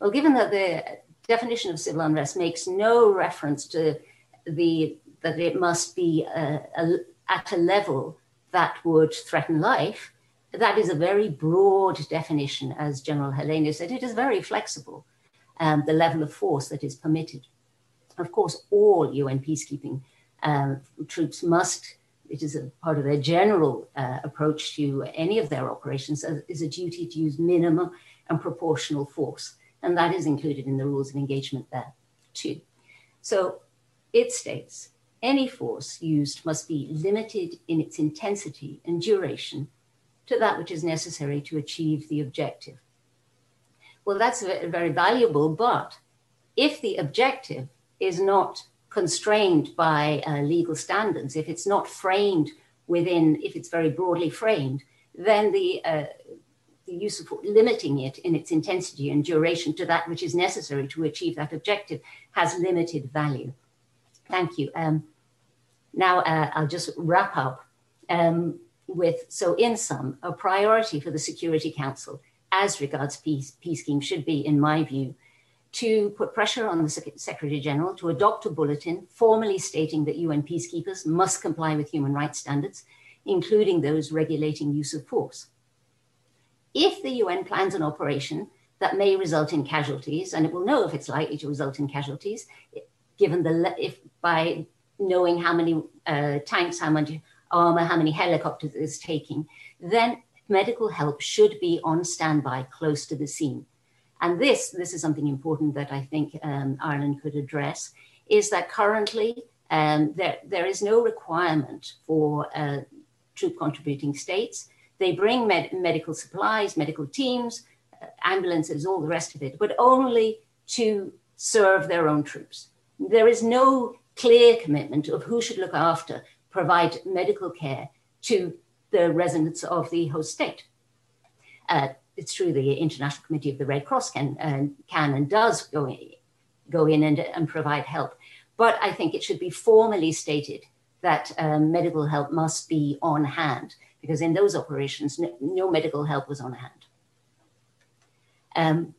Well, given that the definition of civil unrest makes no reference to the that it must be a, a, at a level that would threaten life, that is a very broad definition, as General Heleno said. It is very flexible, um, the level of force that is permitted. Of course, all UN peacekeeping Um, troops must, it is a part of their general uh, approach to any of their operations, uh, is a duty to use minimum and proportional force. And that is included in the rules of engagement there too. So it states any force used must be limited in its intensity and duration to that which is necessary to achieve the objective. Well, that's very valuable, but if the objective is not constrained by uh, legal standards, if it's not framed within, if it's very broadly framed, then the, uh, the use of limiting it in its intensity and duration to that which is necessary to achieve that objective has limited value. Thank you. Um, now uh, I'll just wrap up um, with so, in sum, a priority for the Security Council as regards peace, peace should be, in my view, to put pressure on the Secretary General to adopt a bulletin formally stating that UN peacekeepers must comply with human rights standards, including those regulating use of force. If the UN plans an operation that may result in casualties, and it will know if it's likely to result in casualties, given the if by knowing how many uh, tanks, how much armor, how many helicopters it's taking, then medical help should be on standby close to the scene. And this, this is something important that I think um, Ireland could address, is that currently um, there, there is no requirement for uh, troop contributing states. They bring med- medical supplies, medical teams, uh, ambulances, all the rest of it, but only to serve their own troops. There is no clear commitment of who should look after, provide medical care to the residents of the host state. Uh, it's true the International Committee of the Red Cross can, uh, can and does go in, go in and, and provide help. But I think it should be formally stated that um, medical help must be on hand because in those operations, no, no medical help was on hand. Um,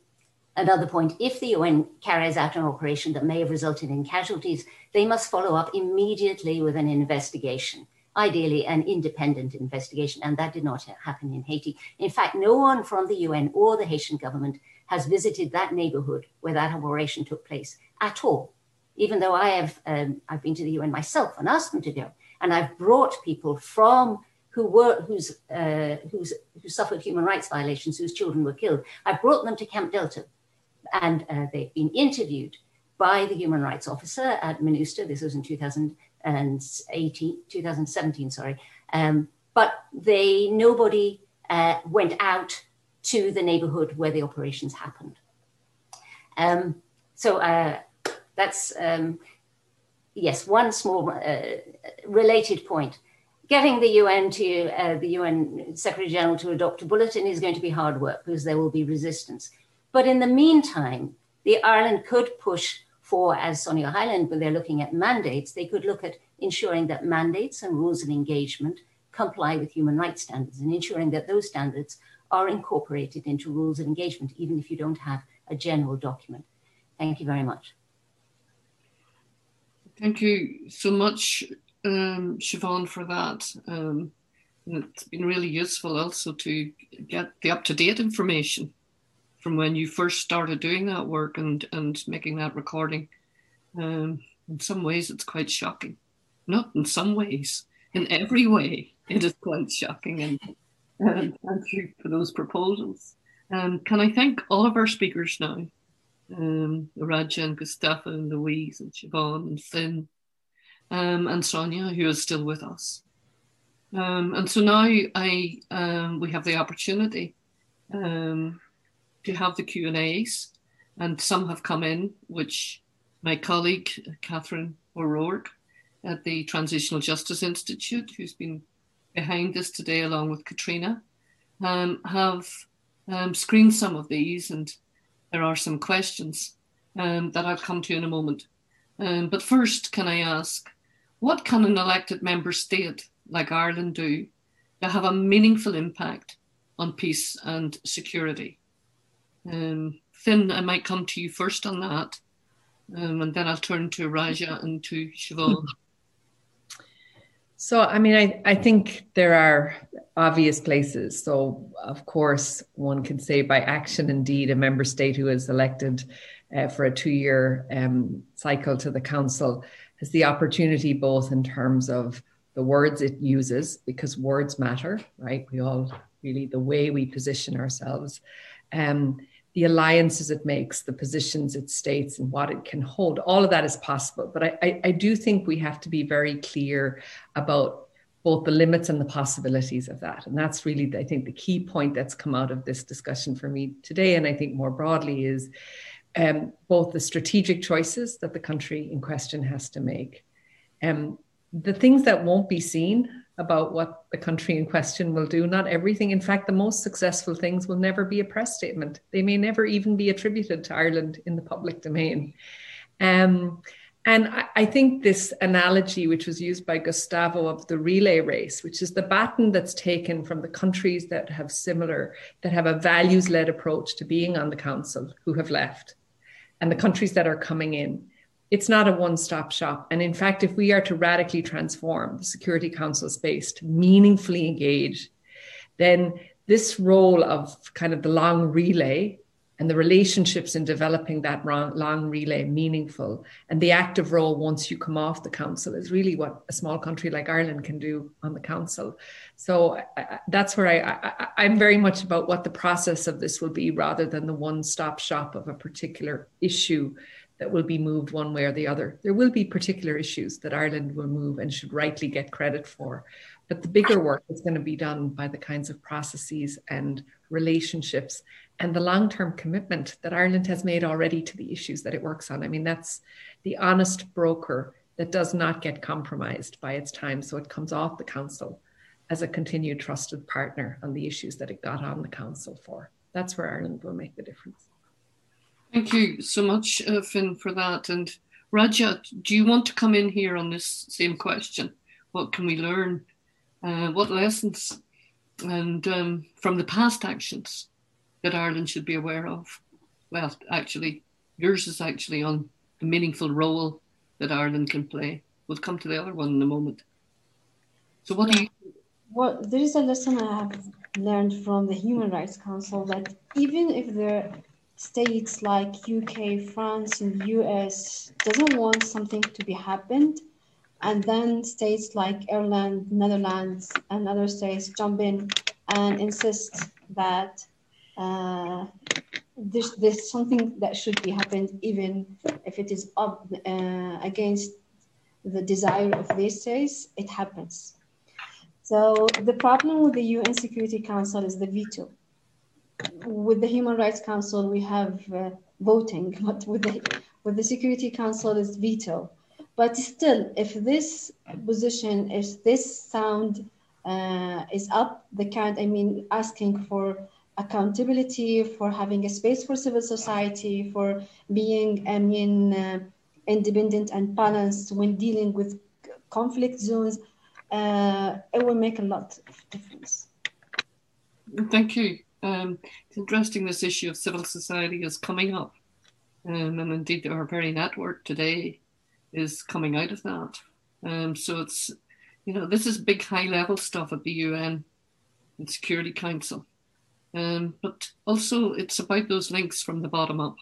another point if the UN carries out an operation that may have resulted in casualties, they must follow up immediately with an investigation ideally an independent investigation, and that did not happen in Haiti. In fact, no one from the UN or the Haitian government has visited that neighborhood where that operation took place at all. Even though I have, um, I've been to the UN myself and asked them to go, and I've brought people from who were who's uh, who's who suffered human rights violations, whose children were killed. I brought them to Camp Delta, and uh, they've been interviewed by the human rights officer at MINUSTAH. This was in 2000, 2018, 2017, sorry. Um, but they nobody uh, went out to the neighborhood where the operations happened. Um, so uh, that's um, yes, one small uh, related point. Getting the UN to uh, the UN Secretary General to adopt a bulletin is going to be hard work because there will be resistance. But in the meantime, the Ireland could push for, as Sonja Hyland, when they're looking at mandates, they could look at ensuring that mandates and rules of engagement comply with human rights standards and ensuring that those standards are incorporated into rules of engagement, even if you don't have a general document. Thank you very much. Thank you so much, um, Siobhan, for that. Um, it's been really useful also to get the up to date information from when you first started doing that work and, and making that recording. Um, in some ways, it's quite shocking. Not in some ways, in every way, it is quite shocking. And um, thank you for those proposals. Um, can I thank all of our speakers now? Um, Raja and Gustavo and Louise and Siobhan and Finn um, and Sonja, who is still with us. Um, and so now I um, we have the opportunity um, to have the Q and A's, and some have come in, which my colleague Catherine O'Rourke at the Transitional Justice Institute, who's been behind this today along with Katrina, um, have um, screened some of these, and there are some questions um, that I'll come to in a moment. Um, but first, can I ask, what can an elected member state like Ireland do to have a meaningful impact on peace and security? Um, Finn, I might come to you first on that, um, and then I'll turn to Raja and to Siobhan. So, I mean, I, I think there are obvious places. So, of course, one can say by action, indeed, a member state who is elected uh, for a two year um, cycle to the council has the opportunity both in terms of the words it uses, because words matter, right? We all really, the way we position ourselves, um, the alliances it makes, the positions it states, and what it can hold. All of that is possible. But I, I, I do think we have to be very clear about both the limits and the possibilities of that. And that's really, I think, the key point that's come out of this discussion for me today. And I think more broadly is um, both the strategic choices that the country in question has to make, um, the things that won't be seen about what the country in question will do. Not everything. In fact, the most successful things will never be a press statement. They may never even be attributed to Ireland in the public domain. Um, and I, I, think this analogy, which was used by Gustavo of the relay race, which is the baton that's taken from the countries that have similar, that have a values led approach to being on the council who have left, and the countries that are coming in it's not a one stop shop. And in fact, if we are to radically transform the Security Council space to meaningfully engage, then this role of kind of the long relay and the relationships in developing that long relay meaningful and the active role once you come off the council is really what a small country like Ireland can do on the council. So that's where I, I, am very much about what the process of this will be rather than the one stop shop of a particular issue that will be moved one way or the other. There will be particular issues that Ireland will move and should rightly get credit for. But the bigger work is going to be done by the kinds of processes and relationships and the long term commitment that Ireland has made already to the issues that it works on. I mean, that's the honest broker that does not get compromised by its time. So it comes off the council as a continued trusted partner on the issues that it got on the council for. That's where Ireland will make the difference. Thank you so much, uh, Finn, for that. And Raja, do you want to come in here on this same question? What can we learn? Uh, what lessons and um, from the past actions that Ireland should be aware of? Well, actually, yours is actually on the meaningful role that Ireland can play. We'll come to the other one in a moment. So, what do you? Well, there is a lesson I have learned from the Human Rights Council that even if there states like UK, France, and US doesn't want something to be happened, and then states like Ireland, Netherlands, and other states jump in and insist that uh, there's, there's something that should be happened, even if it is up uh, against the desire of these states, it happens. So the problem with the UN Security Council is the veto with the Human Rights Council, we have uh, voting, but with the, with the Security Council it's veto. But still, if this position, if this sound uh, is up, the kind, I mean, asking for accountability, for having a space for civil society, for being, I mean, uh, independent and balanced when dealing with conflict zones, uh, it will make a lot of difference. Thank you. Um, it's interesting this issue of civil society is coming up. Um, and indeed, our very network today is coming out of that. Um, so it's, you know, this is big high level stuff at the UN and Security Council. Um, but also, it's about those links from the bottom up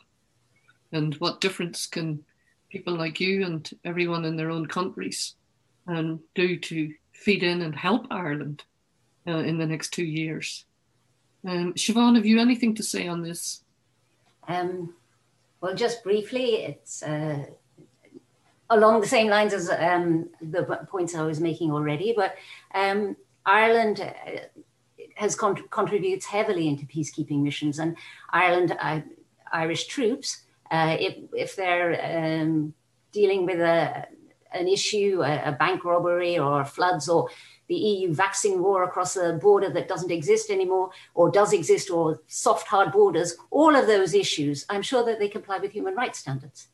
and what difference can people like you and everyone in their own countries um, do to feed in and help Ireland uh, in the next two years. Um, Siobhan, have you anything to say on this? Um, well, just briefly, it's uh, along the same lines as um, the points I was making already, but um, Ireland uh, has con- contributes heavily into peacekeeping missions, and Ireland, uh, Irish troops, uh, if, if they're um, dealing with a, an issue, a, a bank robbery or floods or the EU vaccine war across a border that doesn't exist anymore, or does exist, or soft, hard borders, all of those issues, I'm sure that they comply with human rights standards.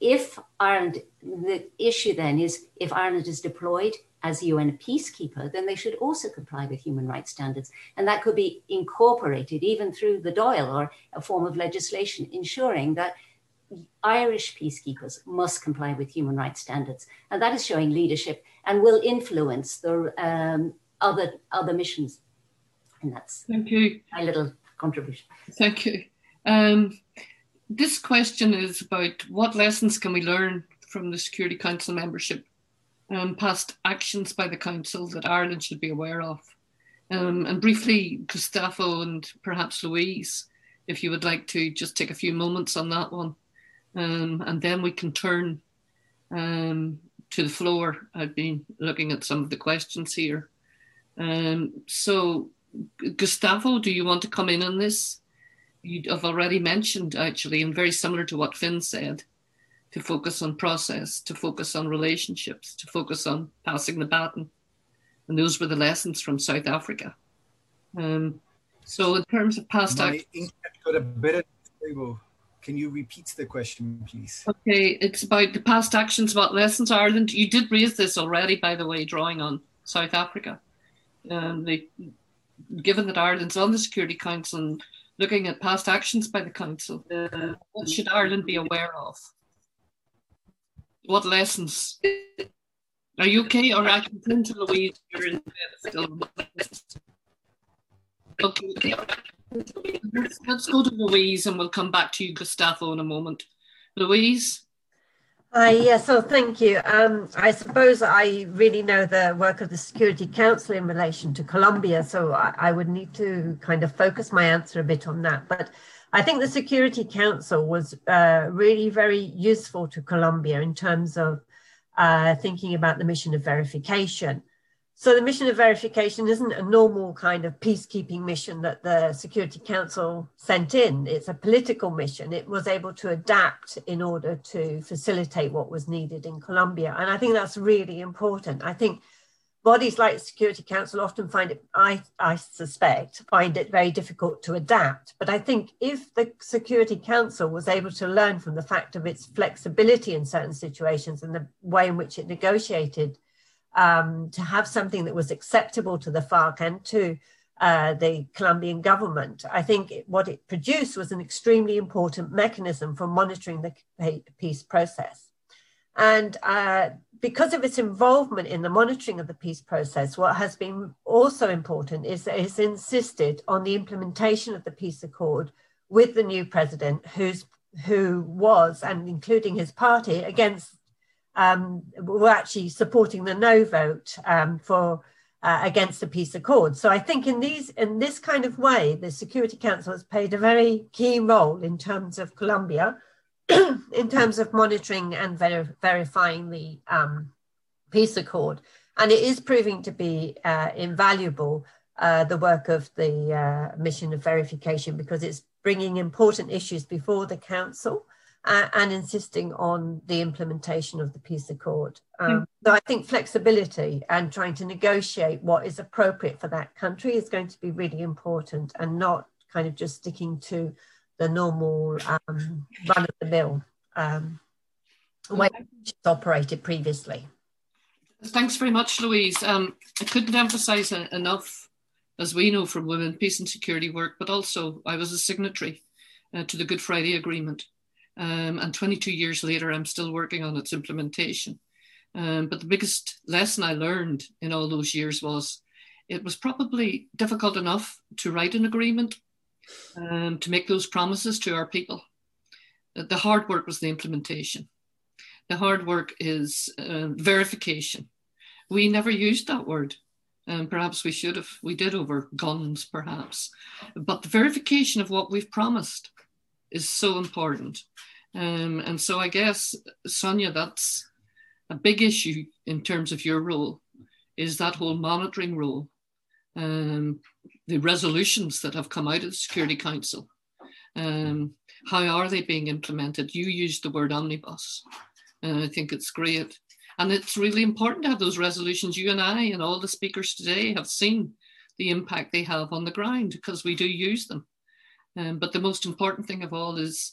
If Ireland, the issue then is if Ireland is deployed as a UN peacekeeper, then they should also comply with human rights standards. And that could be incorporated even through the Dáil or a form of legislation, ensuring that Irish peacekeepers must comply with human rights standards. And that is showing leadership and will influence the um, other other missions. And that's thank you. My little contribution. Thank you. Um, this question is about what lessons can we learn from the Security Council membership um, past actions by the Council that Ireland should be aware of. Um, and briefly, Gustavo and perhaps Louise, if you would like to just take a few moments on that one. Um, and then we can turn um, to the floor. I've been looking at some of the questions here. Um, so, Gustavo, do you want to come in on this? You have already mentioned, actually, and very similar to what Finn said, to focus on process, to focus on relationships, to focus on passing the baton. And those were the lessons from South Africa. Um, so, in terms of past My action, got a bit of table. Can you repeat the question, please? Okay, it's about the past actions, what lessons Ireland. You did raise this already, by the way, drawing on South Africa. Um, they, given that Ireland's on the Security Council and looking at past actions by the Council, uh, what should Ireland be aware of? What lessons? Are you okay? Or I can turn to Louise. You're in still. Okay, okay. Let's, let's go to Louise and we'll come back to you, Gustavo, in a moment. Louise? Hi, yeah, so thank you. Um, I suppose I really know the work of the Security Council in relation to Colombia, so I, I, would need to kind of focus my answer a bit on that. But I think the Security Council was uh, really very useful to Colombia in terms of uh, thinking about the mission of verification. So the mission of verification isn't a normal kind of peacekeeping mission that the Security Council sent in. It's a political mission. It was able to adapt in order to facilitate what was needed in Colombia. And I think that's really important. I think bodies like the Security Council often find it, I, I suspect, find it very difficult to adapt. But I think if the Security Council was able to learn from the fact of its flexibility in certain situations and the way in which it negotiated um, to have something that was acceptable to the FARC and to uh, the Colombian government. I think it, what it produced was an extremely important mechanism for monitoring the peace process. And uh, because of its involvement in the monitoring of the peace process, what has been also important is that it's insisted on the implementation of the peace accord with the new president, who's who was, and including his party, against um, were actually supporting the no vote um, for uh, against the peace accord. So I think in these in this kind of way, the Security Council has played a very key role in terms of Colombia, in terms of monitoring and ver- verifying the um, peace accord, and it is proving to be uh, invaluable. Uh, the work of the uh, mission of verification because it's bringing important issues before the council uh, and insisting on the implementation of the peace accord. Um, mm. So I think flexibility and trying to negotiate what is appropriate for that country is going to be really important and not kind of just sticking to the normal um, run of the mill um, way it's operated previously. Thanks very much, Louise. Um, I couldn't emphasize enough, as we know from Women, Peace and Security work, but also I was a signatory uh, to the Good Friday Agreement. Um, and 22 years later, I'm still working on its implementation. Um, but the biggest lesson I learned in all those years was it was probably difficult enough to write an agreement um, to make those promises to our people. The hard work was the implementation. The hard work is uh, verification. We never used that word. Um, perhaps we should have. We did over guns, perhaps. But the verification of what we've promised is so important. Um, and so I guess, Sonja, that's a big issue in terms of your role, is that whole monitoring role. Um, the resolutions that have come out of the Security Council, um, how are they being implemented? You used the word omnibus, and I think it's great. And it's really important to have those resolutions. You and I and all the speakers today have seen the impact they have on the ground because we do use them. Um, but the most important thing of all is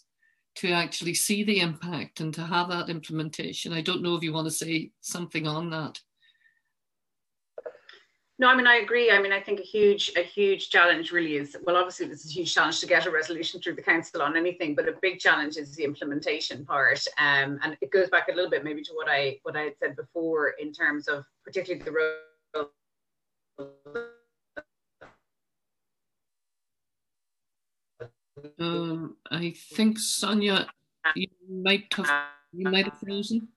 to actually see the impact and to have that implementation. I don't know if you want to say something on that. No, I mean I agree. I mean I think a huge a huge challenge really is well obviously this is a huge challenge to get a resolution through the council on anything, but a big challenge is the implementation part. Um, and it goes back a little bit maybe to what I what I had said before in terms of particularly the role Um, I think Sonja, you might have you might have frozen.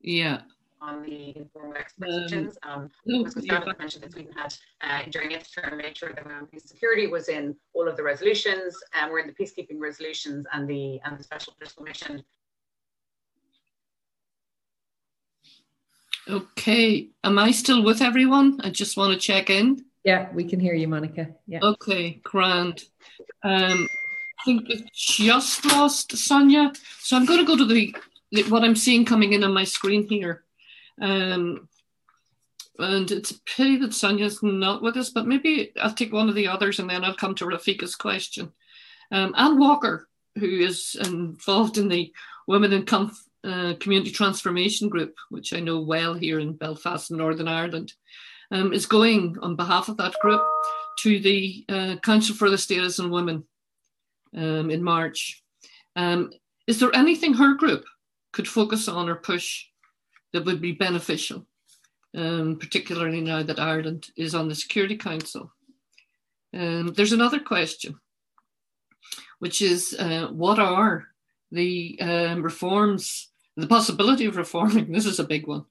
Yeah. On the informal expectations. Um, um, as Gustavo mentioned that Sweden had uh, during its term made sure that women peace security was in all of the resolutions, and um, we're in the peacekeeping resolutions and the and the special political mission. Okay, am I still with everyone? I just want to check in. Yeah, we can hear you, Monica. Yeah. Okay, grand. Um, I think we just lost Sonja. So I'm going to go to the what I'm seeing coming in on my screen here. Um, and it's a pity that Sonja's not with us, but maybe I'll take one of the others and then I'll come to Rafika's question. Um, Anne Walker, who is involved in the Women in Comf- uh, Community Transformation Group, which I know well here in Belfast, Northern Ireland, um, is going on behalf of that group to the uh, Council for the Status and Women um, in March. Um, is there anything her group could focus on or push that would be beneficial, um, particularly now that Ireland is on the Security Council? Um, there's another question, which is uh, what are the um, reforms, the possibility of reforming? This is a big one.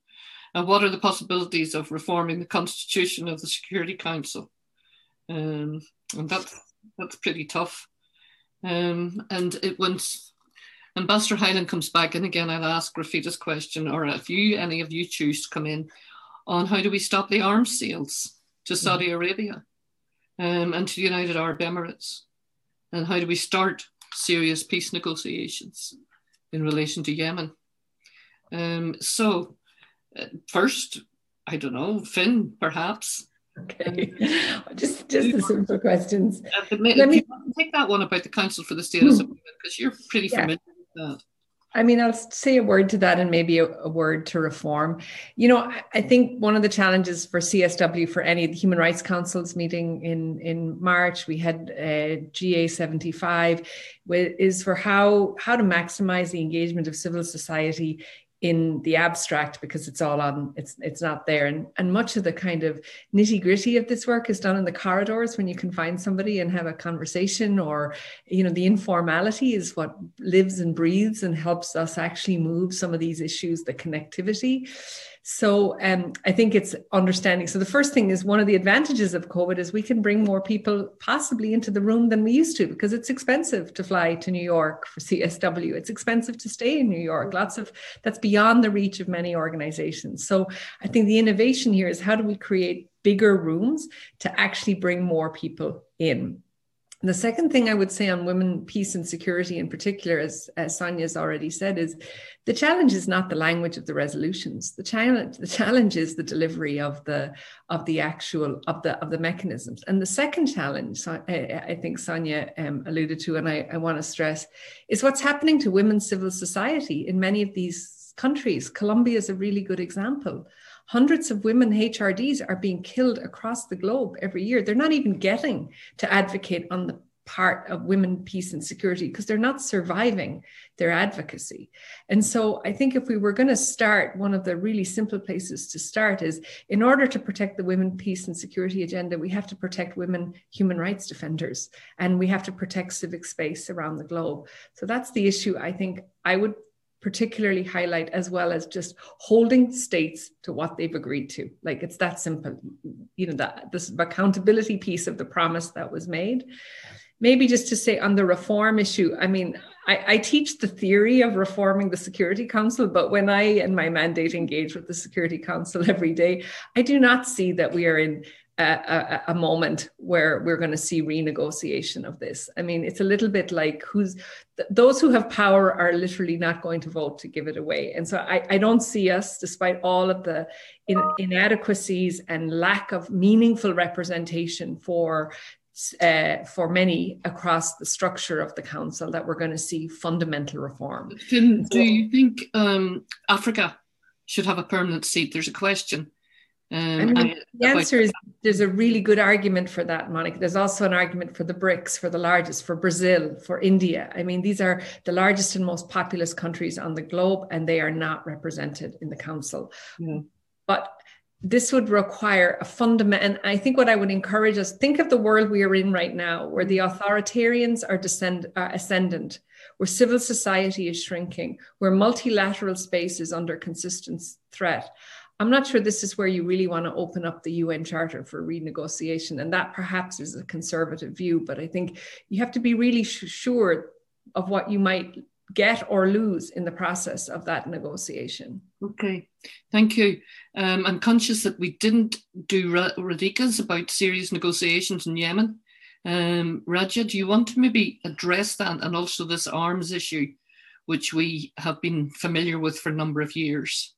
And what are the possibilities of reforming the constitution of the Security Council? Um, and that's that's pretty tough. Um, and it once Ambassador Hyland comes back, and again, I'll ask Rafika's question, or if you, any of you choose to come in, on how do we stop the arms sales to mm-hmm. Saudi. Arabia um, and to the United Arab Emirates? And how do we start serious peace negotiations in relation to Yemen? Um, so, uh, first, I don't know, Finn, perhaps. Okay, just just the simple questions. Uh, Let me take that one about the Council for the Status of Women because you're pretty familiar yeah. with that. I mean, I'll say a word to that and maybe a, a word to reform. You know, I, I, think one of the challenges for CSW for any of the Human Rights Councils meeting in, in March, we had uh, GA 75, is for how, how to maximize the engagement of civil society in the abstract because it's all on it's it's not there. And and much of the kind of nitty gritty of this work is done in the corridors when you can find somebody and have a conversation or you know the informality is what lives and breathes and helps us actually move some of these issues the connectivity so um, I think it's understanding. So the first thing is one of the advantages of COVID is we can bring more people possibly into the room than we used to because it's expensive to fly to New York for CSW. It's expensive to stay in New York. Lots of that's beyond the reach of many organizations. So I think the innovation here is how do we create bigger rooms to actually bring more people in. The second thing I would say on women, peace, and security in particular, as, as Sonja's already said, is the challenge is not the language of the resolutions. The challenge, the challenge is the delivery of the of the actual of the of the mechanisms. And the second challenge, I, I think Sonja um, alluded to, and I, I want to stress, is what's happening to women's civil society in many of these countries. Colombia is a really good example Hundreds of women HRDs are being killed across the globe every year. They're not even getting to advocate on the part of women, peace, and security because they're not surviving their advocacy. And so I think if we were going to start, one of the really simple places to start is in order to protect the women, peace, and security agenda, we have to protect women human rights defenders and we have to protect civic space around the globe. So that's the issue I think I would particularly highlight as well as just holding states to what they've agreed to. Like it's that simple you know that this accountability piece of the promise that was made. Maybe just to say on the reform issue i mean I, I, teach the theory of reforming the security council but when i and my mandate engage with the security council every day i do not see that we are in a, a, moment where we're going to see renegotiation of this. I mean, it's a little bit like who's those who have power are literally not going to vote to give it away. And so I, I don't see us, despite all of the in, inadequacies and lack of meaningful representation for uh, for many across the structure of the council, that we're going to see fundamental reform. Finn, do you think um, Africa should have a permanent seat? There's a question um, I mean, the answer is there's a really good argument for that, Monica. There's also an argument for the BRICS, for the largest, for Brazil, for India. I mean, these are the largest and most populous countries on the globe, and they are not represented in the council. Mm. But this would require a fundament. And I think what I would encourage us think of the world we are in right now, where the authoritarians are descend, uh, ascendant, where civil society is shrinking, where multilateral space is under consistent threat. I'm not sure this is where you really want to open up the UN Charter for renegotiation. And that perhaps is a conservative view, but I think you have to be really sure of what you might get or lose in the process of that negotiation. Okay, thank you. Um, I'm conscious that we didn't do Radika's about serious negotiations in Yemen. Um, Raja, do you want to maybe address that and also this arms issue, which we have been familiar with for a number of years?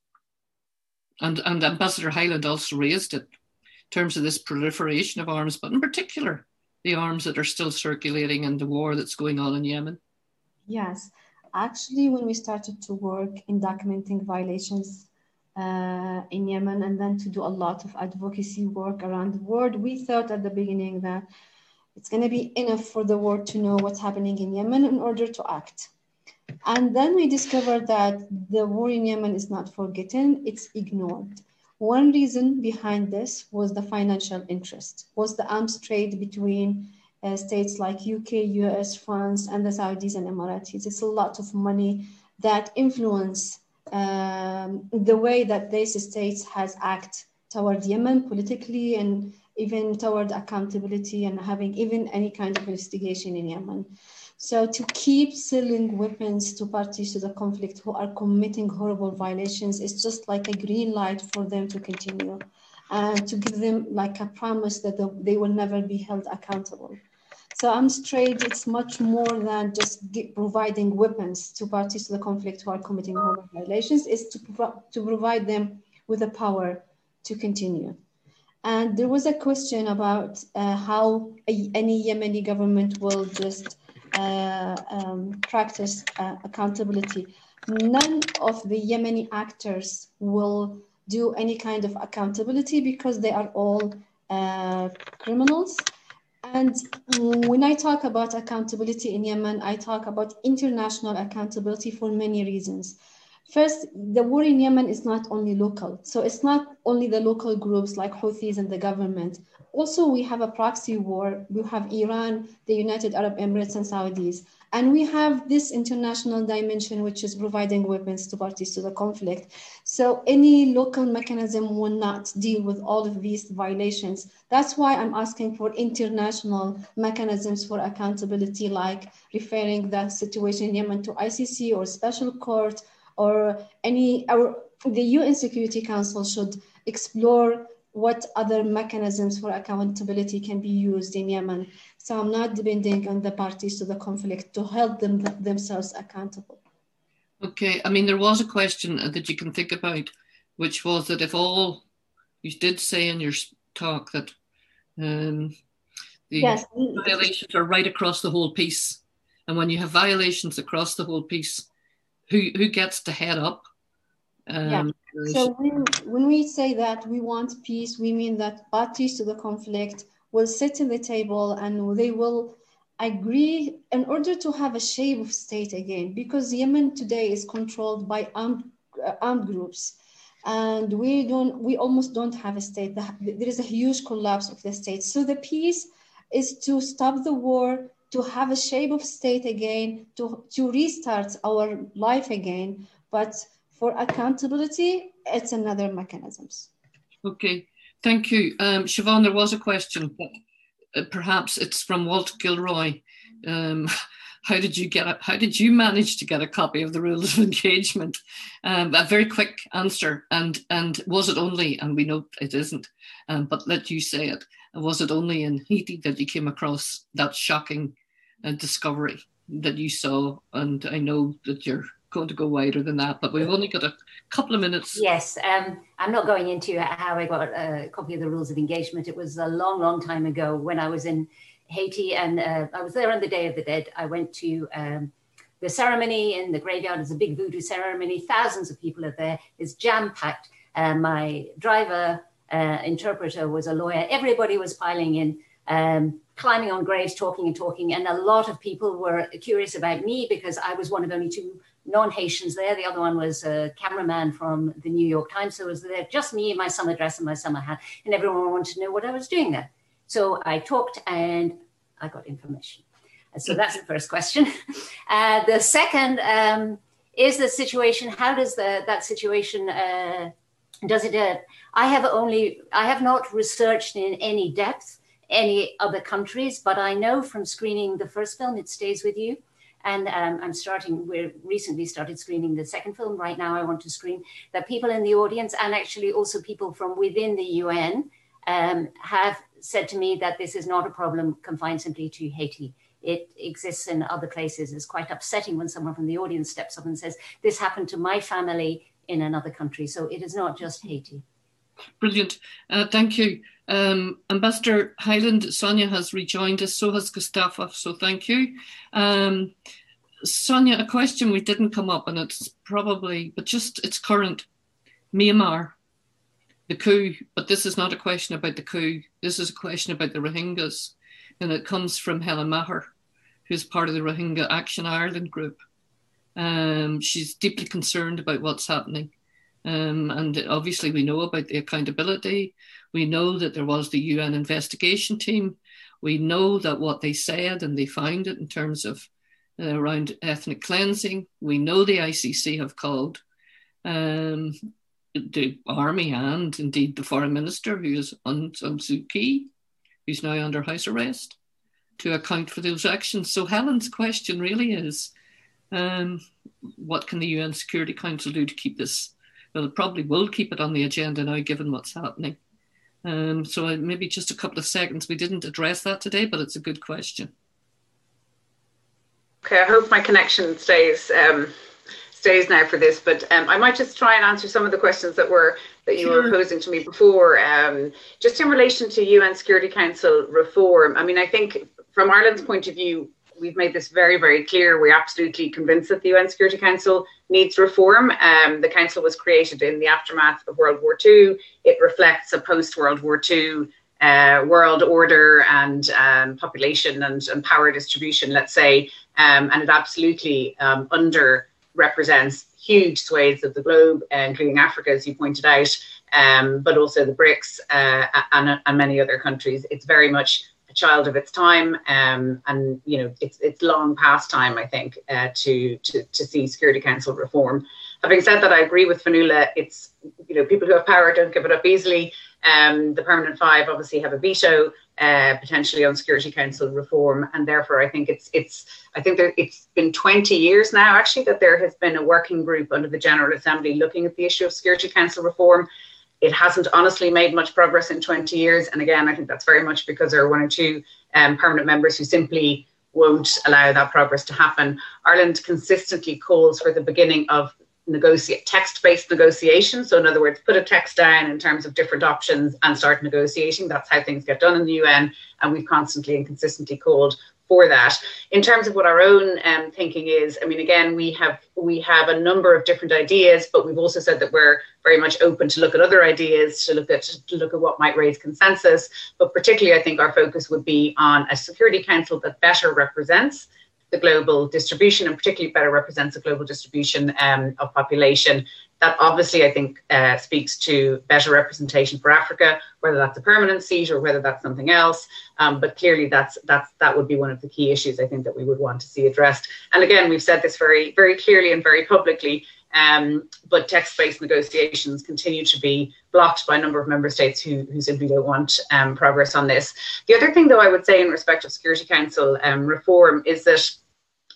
And, and Ambassador Hyland also raised it in terms of this proliferation of arms, but in particular, the arms that are still circulating and the war that's going on in Yemen. Yes, actually, when we started to work in documenting violations uh, in Yemen and then to do a lot of advocacy work around the world, we thought at the beginning that it's going to be enough for the world to know what's happening in Yemen in order to act. And then we discovered that the war in Yemen is not forgotten, it's ignored. One reason behind this was the financial interest, was the arms trade between uh, states like UK, US, France, and the Saudis and Emiratis. It's a lot of money that influence um, the way that these states has act toward Yemen politically and even toward accountability and having even any kind of investigation in Yemen. So to keep selling weapons to parties to the conflict who are committing horrible violations is just like a green light for them to continue and to give them like a promise that they will never be held accountable. So arms trade, it's much more than just providing weapons to parties to the conflict who are committing horrible violations, it's to, pro to provide them with the power to continue. And there was a question about uh, how a, any Yemeni government will just um, practice uh, accountability. None of the Yemeni actors will do any kind of accountability because they are all uh, criminals and when I talk about accountability in Yemen, I talk about international accountability for many reasons. First, the war in Yemen is not only local. So it's not only the local groups like Houthis and the government. Also, we have a proxy war. We have Iran, the United Arab Emirates, and Saudis. And we have this international dimension, which is providing weapons to parties to the conflict. So any local mechanism will not deal with all of these violations. That's why I'm asking for international mechanisms for accountability, like referring the situation in Yemen to ICC or special court or any, or the UN Security Council should explore what other mechanisms for accountability can be used in Yemen. So I'm not depending on the parties to the conflict to hold them themselves accountable. Okay, I mean, there was a question that you can think about, which was that if all you did say in your talk that um, the yes. violations are right across the whole piece, and when you have violations across the whole piece, who who gets to head up? Um, yeah. So when, when we say that we want peace, we mean that parties to the conflict will sit in the table and they will agree in order to have a shape of state again, because Yemen today is controlled by armed, uh, armed groups. And we don't, we almost don't have a state. There is a huge collapse of the state. So the peace is to stop the war, to have a shape of state again, to, to restart our life again. But for accountability, it's another mechanisms. Okay, thank you. Um, Siobhan, there was a question, but uh, perhaps it's from Walt Gilroy. Um, how did you get it? How did you manage to get a copy of the rules of engagement? Um, a very quick answer. And and was it only? And we know it isn't. Um, but let you say it. Was it only in Haiti that you came across that shocking uh, discovery that you saw? And I know that you're going to go wider than that, but we've only got a couple of minutes. Yes, um, I'm not going into how I got a copy of the rules of engagement. It was a long, long time ago when I was in Haiti, and uh, I was there on the Day of the Dead. I went to um, the ceremony in the graveyard. It's a big voodoo ceremony. Thousands of people are there. It's jam packed. Uh, my driver, uh, interpreter, was a lawyer. Everybody was piling in. Um, climbing on graves, talking and talking. And a lot of people were curious about me because I was one of only two non-Haitians there. The other one was a cameraman from the New York Times. So it was there just me in my summer dress and my summer hat, and everyone wanted to know what I was doing there. So I talked and I got information. So that's the first question. Uh, the second um, is the situation. How does the, that situation uh, does it? Uh, I have only I have not researched in any depth any other countries, but I know from screening the first film, it stays with you. And um, I'm starting, we recently started screening the second film. Right now, I want to screen that people in the audience and actually also people from within the UN um, have said to me that this is not a problem confined simply to Haiti. It exists in other places. It's quite upsetting when someone from the audience steps up and says, This happened to my family in another country. So it is not just Haiti. Brilliant. Uh, thank you. Um, Ambassador Hyland, Sonja has rejoined us, so has Gustavo, so thank you. Um, Sonja, a question we didn't come up, and it's probably, but just it's current. Myanmar, the coup, but this is not a question about the coup. This is a question about the Rohingyas, and it comes from Helen Maher, who's part of the Rohingya Action Ireland group. Um, she's deeply concerned about what's happening. Um, and obviously, we know about the accountability. We know that there was the UN investigation team. We know that what they said and they found it in terms of uh, around ethnic cleansing. We know the ICC have called um, the army and indeed the foreign minister, who is San Suu Kyi, who's now under house arrest, to account for those actions. So Helen's question really is, um, what can the UN Security Council do to keep this? Well, it probably will keep it on the agenda now, given what's happening. Um, so maybe just a couple of seconds. We didn't address that today, but it's a good question. Okay, I hope my connection stays um, stays now for this, but um, I might just try and answer some of the questions that were that you sure. were posing to me before. Um, just in relation to UN Security Council reform, I mean, I think from Ireland's point of view, we've made this very, very clear. We're absolutely convinced that the UN Security Council needs reform. Um, the council was created in the aftermath of World War II. It reflects a post World War II uh, world order and um, population and, and, power distribution, let's say, um, and it absolutely um, under represents huge swathes of the globe, uh, including Africa, as you pointed out, um, but also the BRICS uh, and, and, many other countries. It's very much a child of its time, um, and you know it's it's long past time, I think, uh, to, to to see Security Council reform. Having said that, I agree with Fionnuala. It's you know people who have power don't give it up easily. Um, the Permanent Five obviously have a veto uh, potentially on Security Council reform, and therefore I think it's it's I think that it's been 20 years now actually that there has been a working group under the General Assembly looking at the issue of Security Council reform. It hasn't honestly made much progress in 20 years, and again I think that's very much because there are one or two um, permanent members who simply won't allow that progress to happen. Ireland consistently calls for the beginning of negotiate text-based negotiation. So in other words, put a text down in terms of different options and start negotiating. That's how things get done in the UN, and we've constantly and consistently called for that. In terms of what our own um, thinking is, I mean, again, we have we have a number of different ideas, but we've also said that we're very much open to look at other ideas, to look at to look at what might raise consensus. But particularly, I think our focus would be on a Security Council that better represents the global distribution and particularly better represents the global distribution um, of population. That obviously, I think, uh, speaks to better representation for Africa, whether that's a permanent seat or whether that's something else. Um, but clearly, that's that's that would be one of the key issues I think that we would want to see addressed. And again, we've said this very very clearly and very publicly. Um, but text-based negotiations continue to be blocked by a number of member states who, who simply don't want um, progress on this. The other thing, though, I would say in respect of Security Council um, reform is that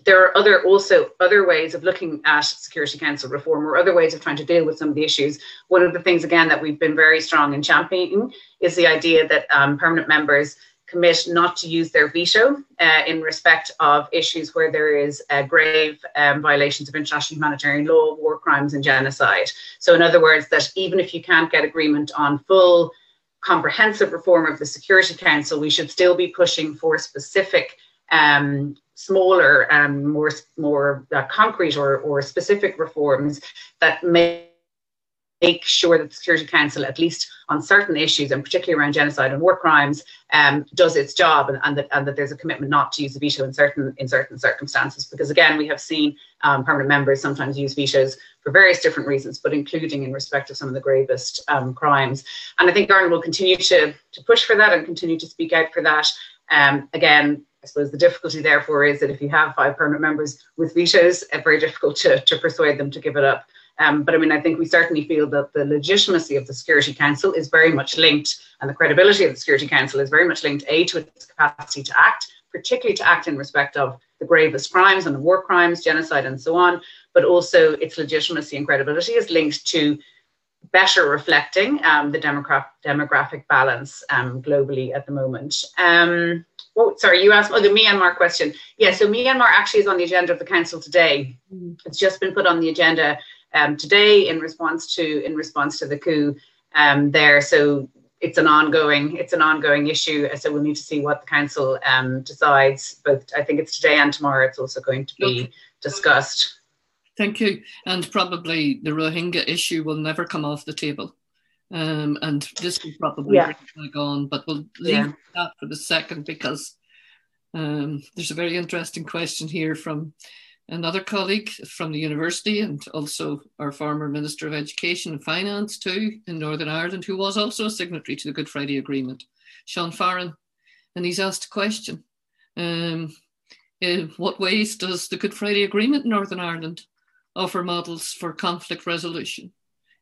there are other also other ways of looking at Security Council reform or other ways of trying to deal with some of the issues. One of the things, again, that we've been very strong in championing is the idea that um, permanent members commit not to use their veto uh, in respect of issues where there is uh, grave um, violations of international humanitarian law, war crimes, and genocide. So, in other words, that even if you can't get agreement on full comprehensive reform of the Security Council, we should still be pushing for specific um, smaller and more more uh, concrete or, or specific reforms that may make sure that the Security Council, at least on certain issues, and particularly around genocide and war crimes, um, does its job, and, and, that, and that there's a commitment not to use the veto in certain in certain circumstances. Because again, we have seen um, permanent members sometimes use vetoes for various different reasons, but including in respect of some of the gravest um, crimes. And I think Ireland will continue to to push for that and continue to speak out for that. Um, again, I suppose the difficulty therefore is that if you have five permanent members with vetoes, it's very difficult to, to persuade them to give it up. Um, but I mean, I think we certainly feel that the legitimacy of the Security Council is very much linked, and the credibility of the Security Council is very much linked, A, to its capacity to act, particularly to act in respect of the gravest crimes and the war crimes, genocide, and so on, but also its legitimacy and credibility is linked to better reflecting um, the demogra- demographic balance um, globally at the moment. Um, oh, sorry, you asked oh, the Myanmar question. Yeah, so Myanmar actually is on the agenda of the council today. Mm. It's just been put on the agenda um, today in response to in response to the coup um, there. So it's an ongoing it's an ongoing issue. So we'll need to see what the council um, decides. But I think it's today and tomorrow. It's also going to be okay. discussed. Thank you. And probably the Rohingya issue will never come off the table. Um, and this will probably yeah. go on, but we'll leave yeah. that for the second because um, there's a very interesting question here from another colleague from the university and also our former Minister of Education and Finance too in Northern Ireland, who was also a signatory to the Good Friday Agreement, Sean Farren. And he's asked a question. Um, in what ways does the Good Friday Agreement in Northern Ireland offer models for conflict resolution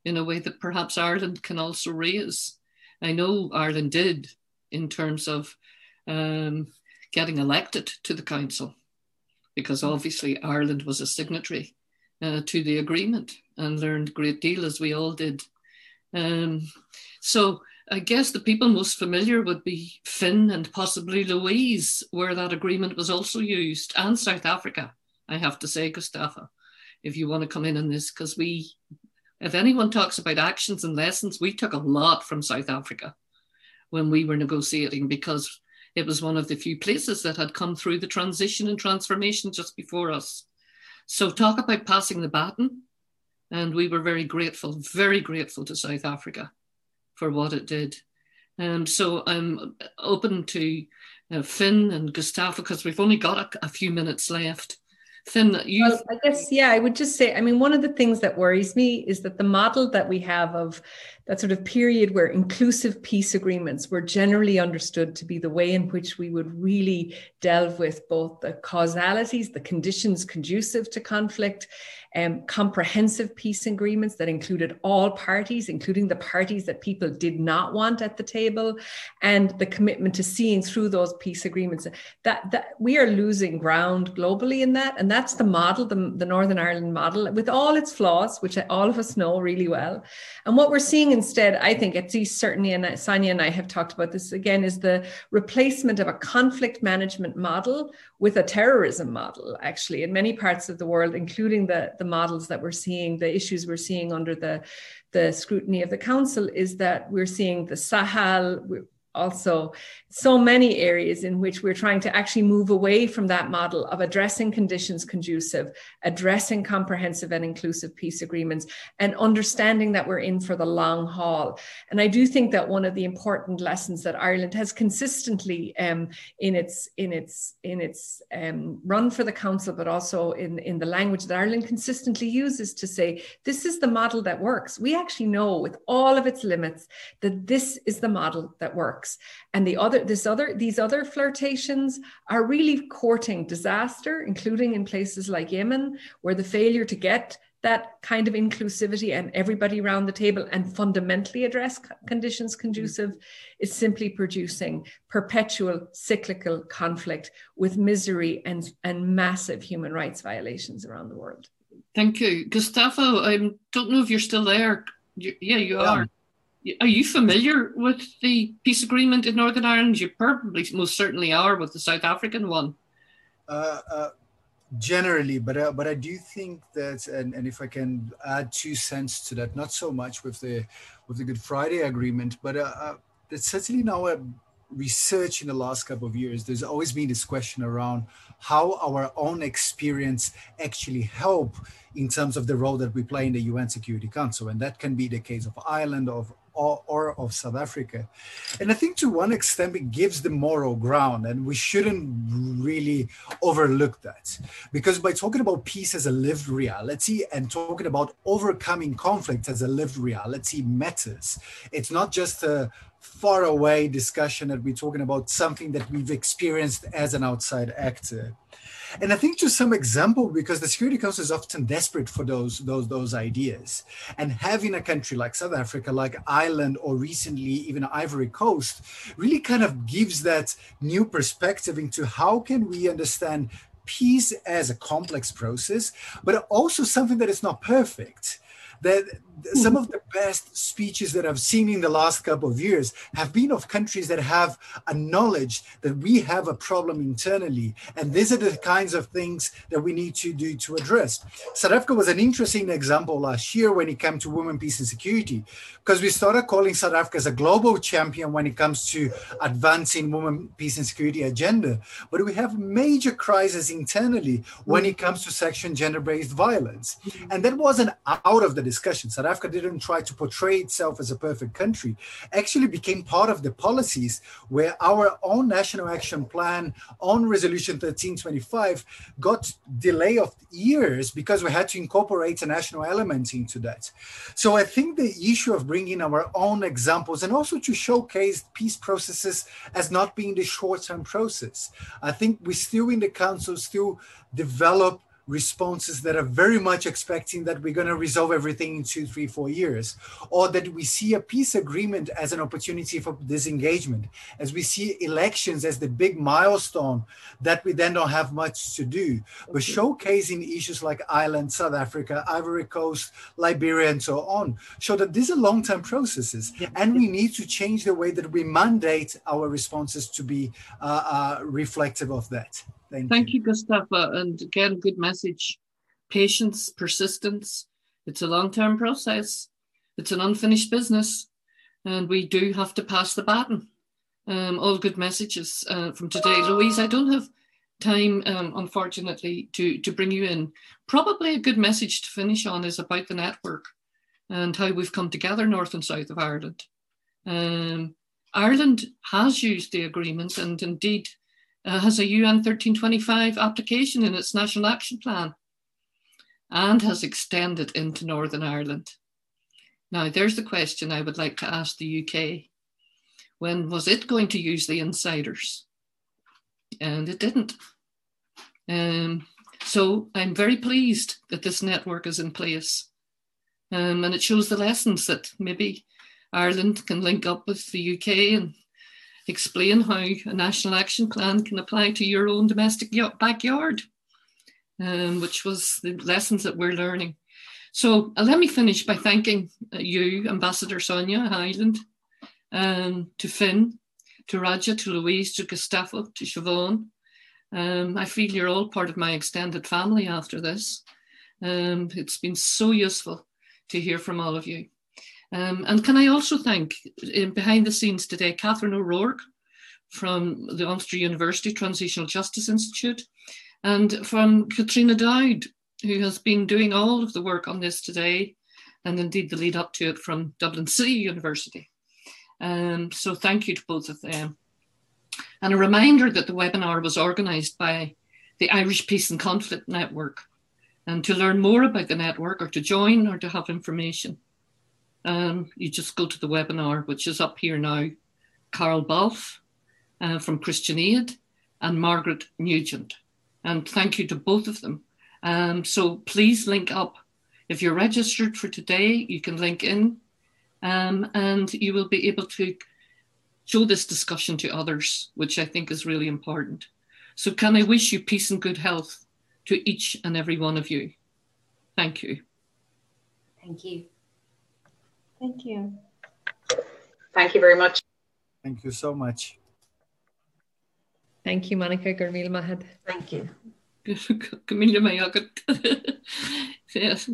in a way that perhaps Ireland can also raise. I know Ireland did in terms of um, getting elected to the council, because obviously Ireland was a signatory uh, to the agreement and learned a great deal as we all did. Um, so I guess the people most familiar would be Finn and possibly Louise, where that agreement was also used, and South Africa, I have to say, Gustavo if you want to come in on this, because we, if anyone talks about actions and lessons, we took a lot from South Africa when we were negotiating because it was one of the few places that had come through the transition and transformation just before us. So, talk about passing the baton. And we were very grateful, very grateful to South Africa for what it did. Um, so, I'm open to uh, Finn and Gustavo because we've only got a, a few minutes left. You. Well, I guess, yeah, I would just say, I mean, one of the things that worries me is that the model that we have of that sort of period where inclusive peace agreements were generally understood to be the way in which we would really delve with both the causalities, the conditions conducive to conflict, um, comprehensive peace agreements that included all parties, including the parties that people did not want at the table, and the commitment to seeing through those peace agreements. That, that we are losing ground globally in that, and that's the model, the, the Northern Ireland model, with all its flaws, which all of us know really well. And what we're seeing instead, I think, at least certainly, and Sonja and I have talked about this again, is the replacement of a conflict management model with a terrorism model, actually, in many parts of the world, including the, the models that we're seeing, the issues we're seeing under the, the scrutiny of the council, is that we're seeing the Sahel, also so many areas in which we're trying to actually move away from that model of addressing conditions conducive, addressing comprehensive and inclusive peace agreements, and understanding that we're in for the long haul. And I do think that one of the important lessons that Ireland has consistently um, in its in its in its um, run for the council, but also in in the language that Ireland consistently uses to say this is the model that works. We actually know with all of its limits that this is the model that works works and the other this other these other flirtations are really courting disaster including in places like yemen where the failure to get that kind of inclusivity and everybody around the table and fundamentally address conditions conducive is simply producing perpetual cyclical conflict with misery and, and massive human rights violations around the world. Thank you. Gustavo, I don't know if you're still there. You, yeah, you yeah. are. Are you familiar with the peace agreement in Northern Ireland? You probably most certainly are with the South African one. Uh, uh, generally, but uh, but I do think that, and, and if I can add two cents to that, not so much with the with the Good Friday Agreement, but uh, uh, certainly now a research in the last couple of years, there's always been this question around how our own experience actually help in terms of the role that we play in the UN Security Council. And that can be the case of Ireland, of or, of South Africa. And I think to one extent it gives the moral ground, and we shouldn't really overlook that. Because by talking about peace as a lived reality and talking about overcoming conflict as a lived reality matters. It's not just a far away discussion that we're talking about something that we've experienced as an outside actor. And I think just some example, because the Security Council is often desperate for those, those, those ideas. And having a country like South Africa, like Ireland, or recently even Ivory Coast, really kind of gives that new perspective into how can we understand peace as a complex process, but also something that is not perfect that some of the best speeches that I've seen in the last couple of years have been of countries that have acknowledged that we have a problem internally. And these are the kinds of things that we need to do to address. South Africa was an interesting example last year when it came to women, peace, and security, because we started calling South Africa as a global champion when it comes to advancing women, peace, and security agenda. But we have major crises internally when it comes to sexual gender-based violence. And that wasn't out of the discussion. South Africa didn't try to portray itself as a perfect country, actually became part of the policies where our own national action plan on resolution 1325 got delay of years because we had to incorporate a national element into that. So I think the issue of bringing our own examples and also to showcase peace processes as not being the short-term process. I think we still in the council still develop responses that are very much expecting that we're going to resolve everything in two, three, four years, or that we see a peace agreement as an opportunity for disengagement, as we see elections as the big milestone that we then don't have much to do. But showcasing issues like Ireland, South Africa, Ivory Coast, Liberia, and so on, show that these are long term processes. And we need to change the way that we mandate our responses to be uh, uh, reflective of that. Thank, Thank you. you, Gustavo. And again, good message. Patience, persistence. It's a long term process, it's an unfinished business, and we do have to pass the baton. Um, all good messages uh, from today. Louise, I don't have time, um, unfortunately, to, to bring you in. Probably a good message to finish on is about the network and how we've come together, North and South of Ireland. Um, Ireland has used the agreement, and indeed, uh, has a UN 1325 application in its National Action Plan and has extended into Northern Ireland. Now, there's the question I would like to ask the UK. When was it going to use the insiders? And it didn't. Um, so I'm very pleased that this network is in place. Um, and it shows the lessons that maybe Ireland can link up with the UK and explain how a national action plan can apply to your own domestic backyard, um, which was the lessons that we're learning. So uh, let me finish by thanking uh, you, Ambassador Sonja Hyland, um, to Finn, to Raja, to Louise, to Gustavo, to Siobhan. Um, I feel you're all part of my extended family after this. Um, it's been so useful to hear from all of you. Um, and can I also thank in behind the scenes today, Catherine O'Rourke from the Ulster University Transitional Justice Institute and from Katrina Dowd, who has been doing all of the work on this today and indeed the lead up to it from Dublin City University. Um, so thank you to both of them. And a reminder that the webinar was organised by the Irish Peace and Conflict Network. And to learn more about the network or to join or to have information, um, you just go to the webinar, which is up here now. Carl Balfe uh, from Christian Aid and Margaret Nugent. And thank you to both of them. Um, so please link up. If you're registered for today, you can link in um, and you will be able to show this discussion to others, which I think is really important. So, can I wish you peace and good health to each and every one of you? Thank you. Thank you. Thank you. Thank you very much. Thank you so much. Thank you, Monica Gurmil Mahad. Thank you. Camilla Mayagat. yes.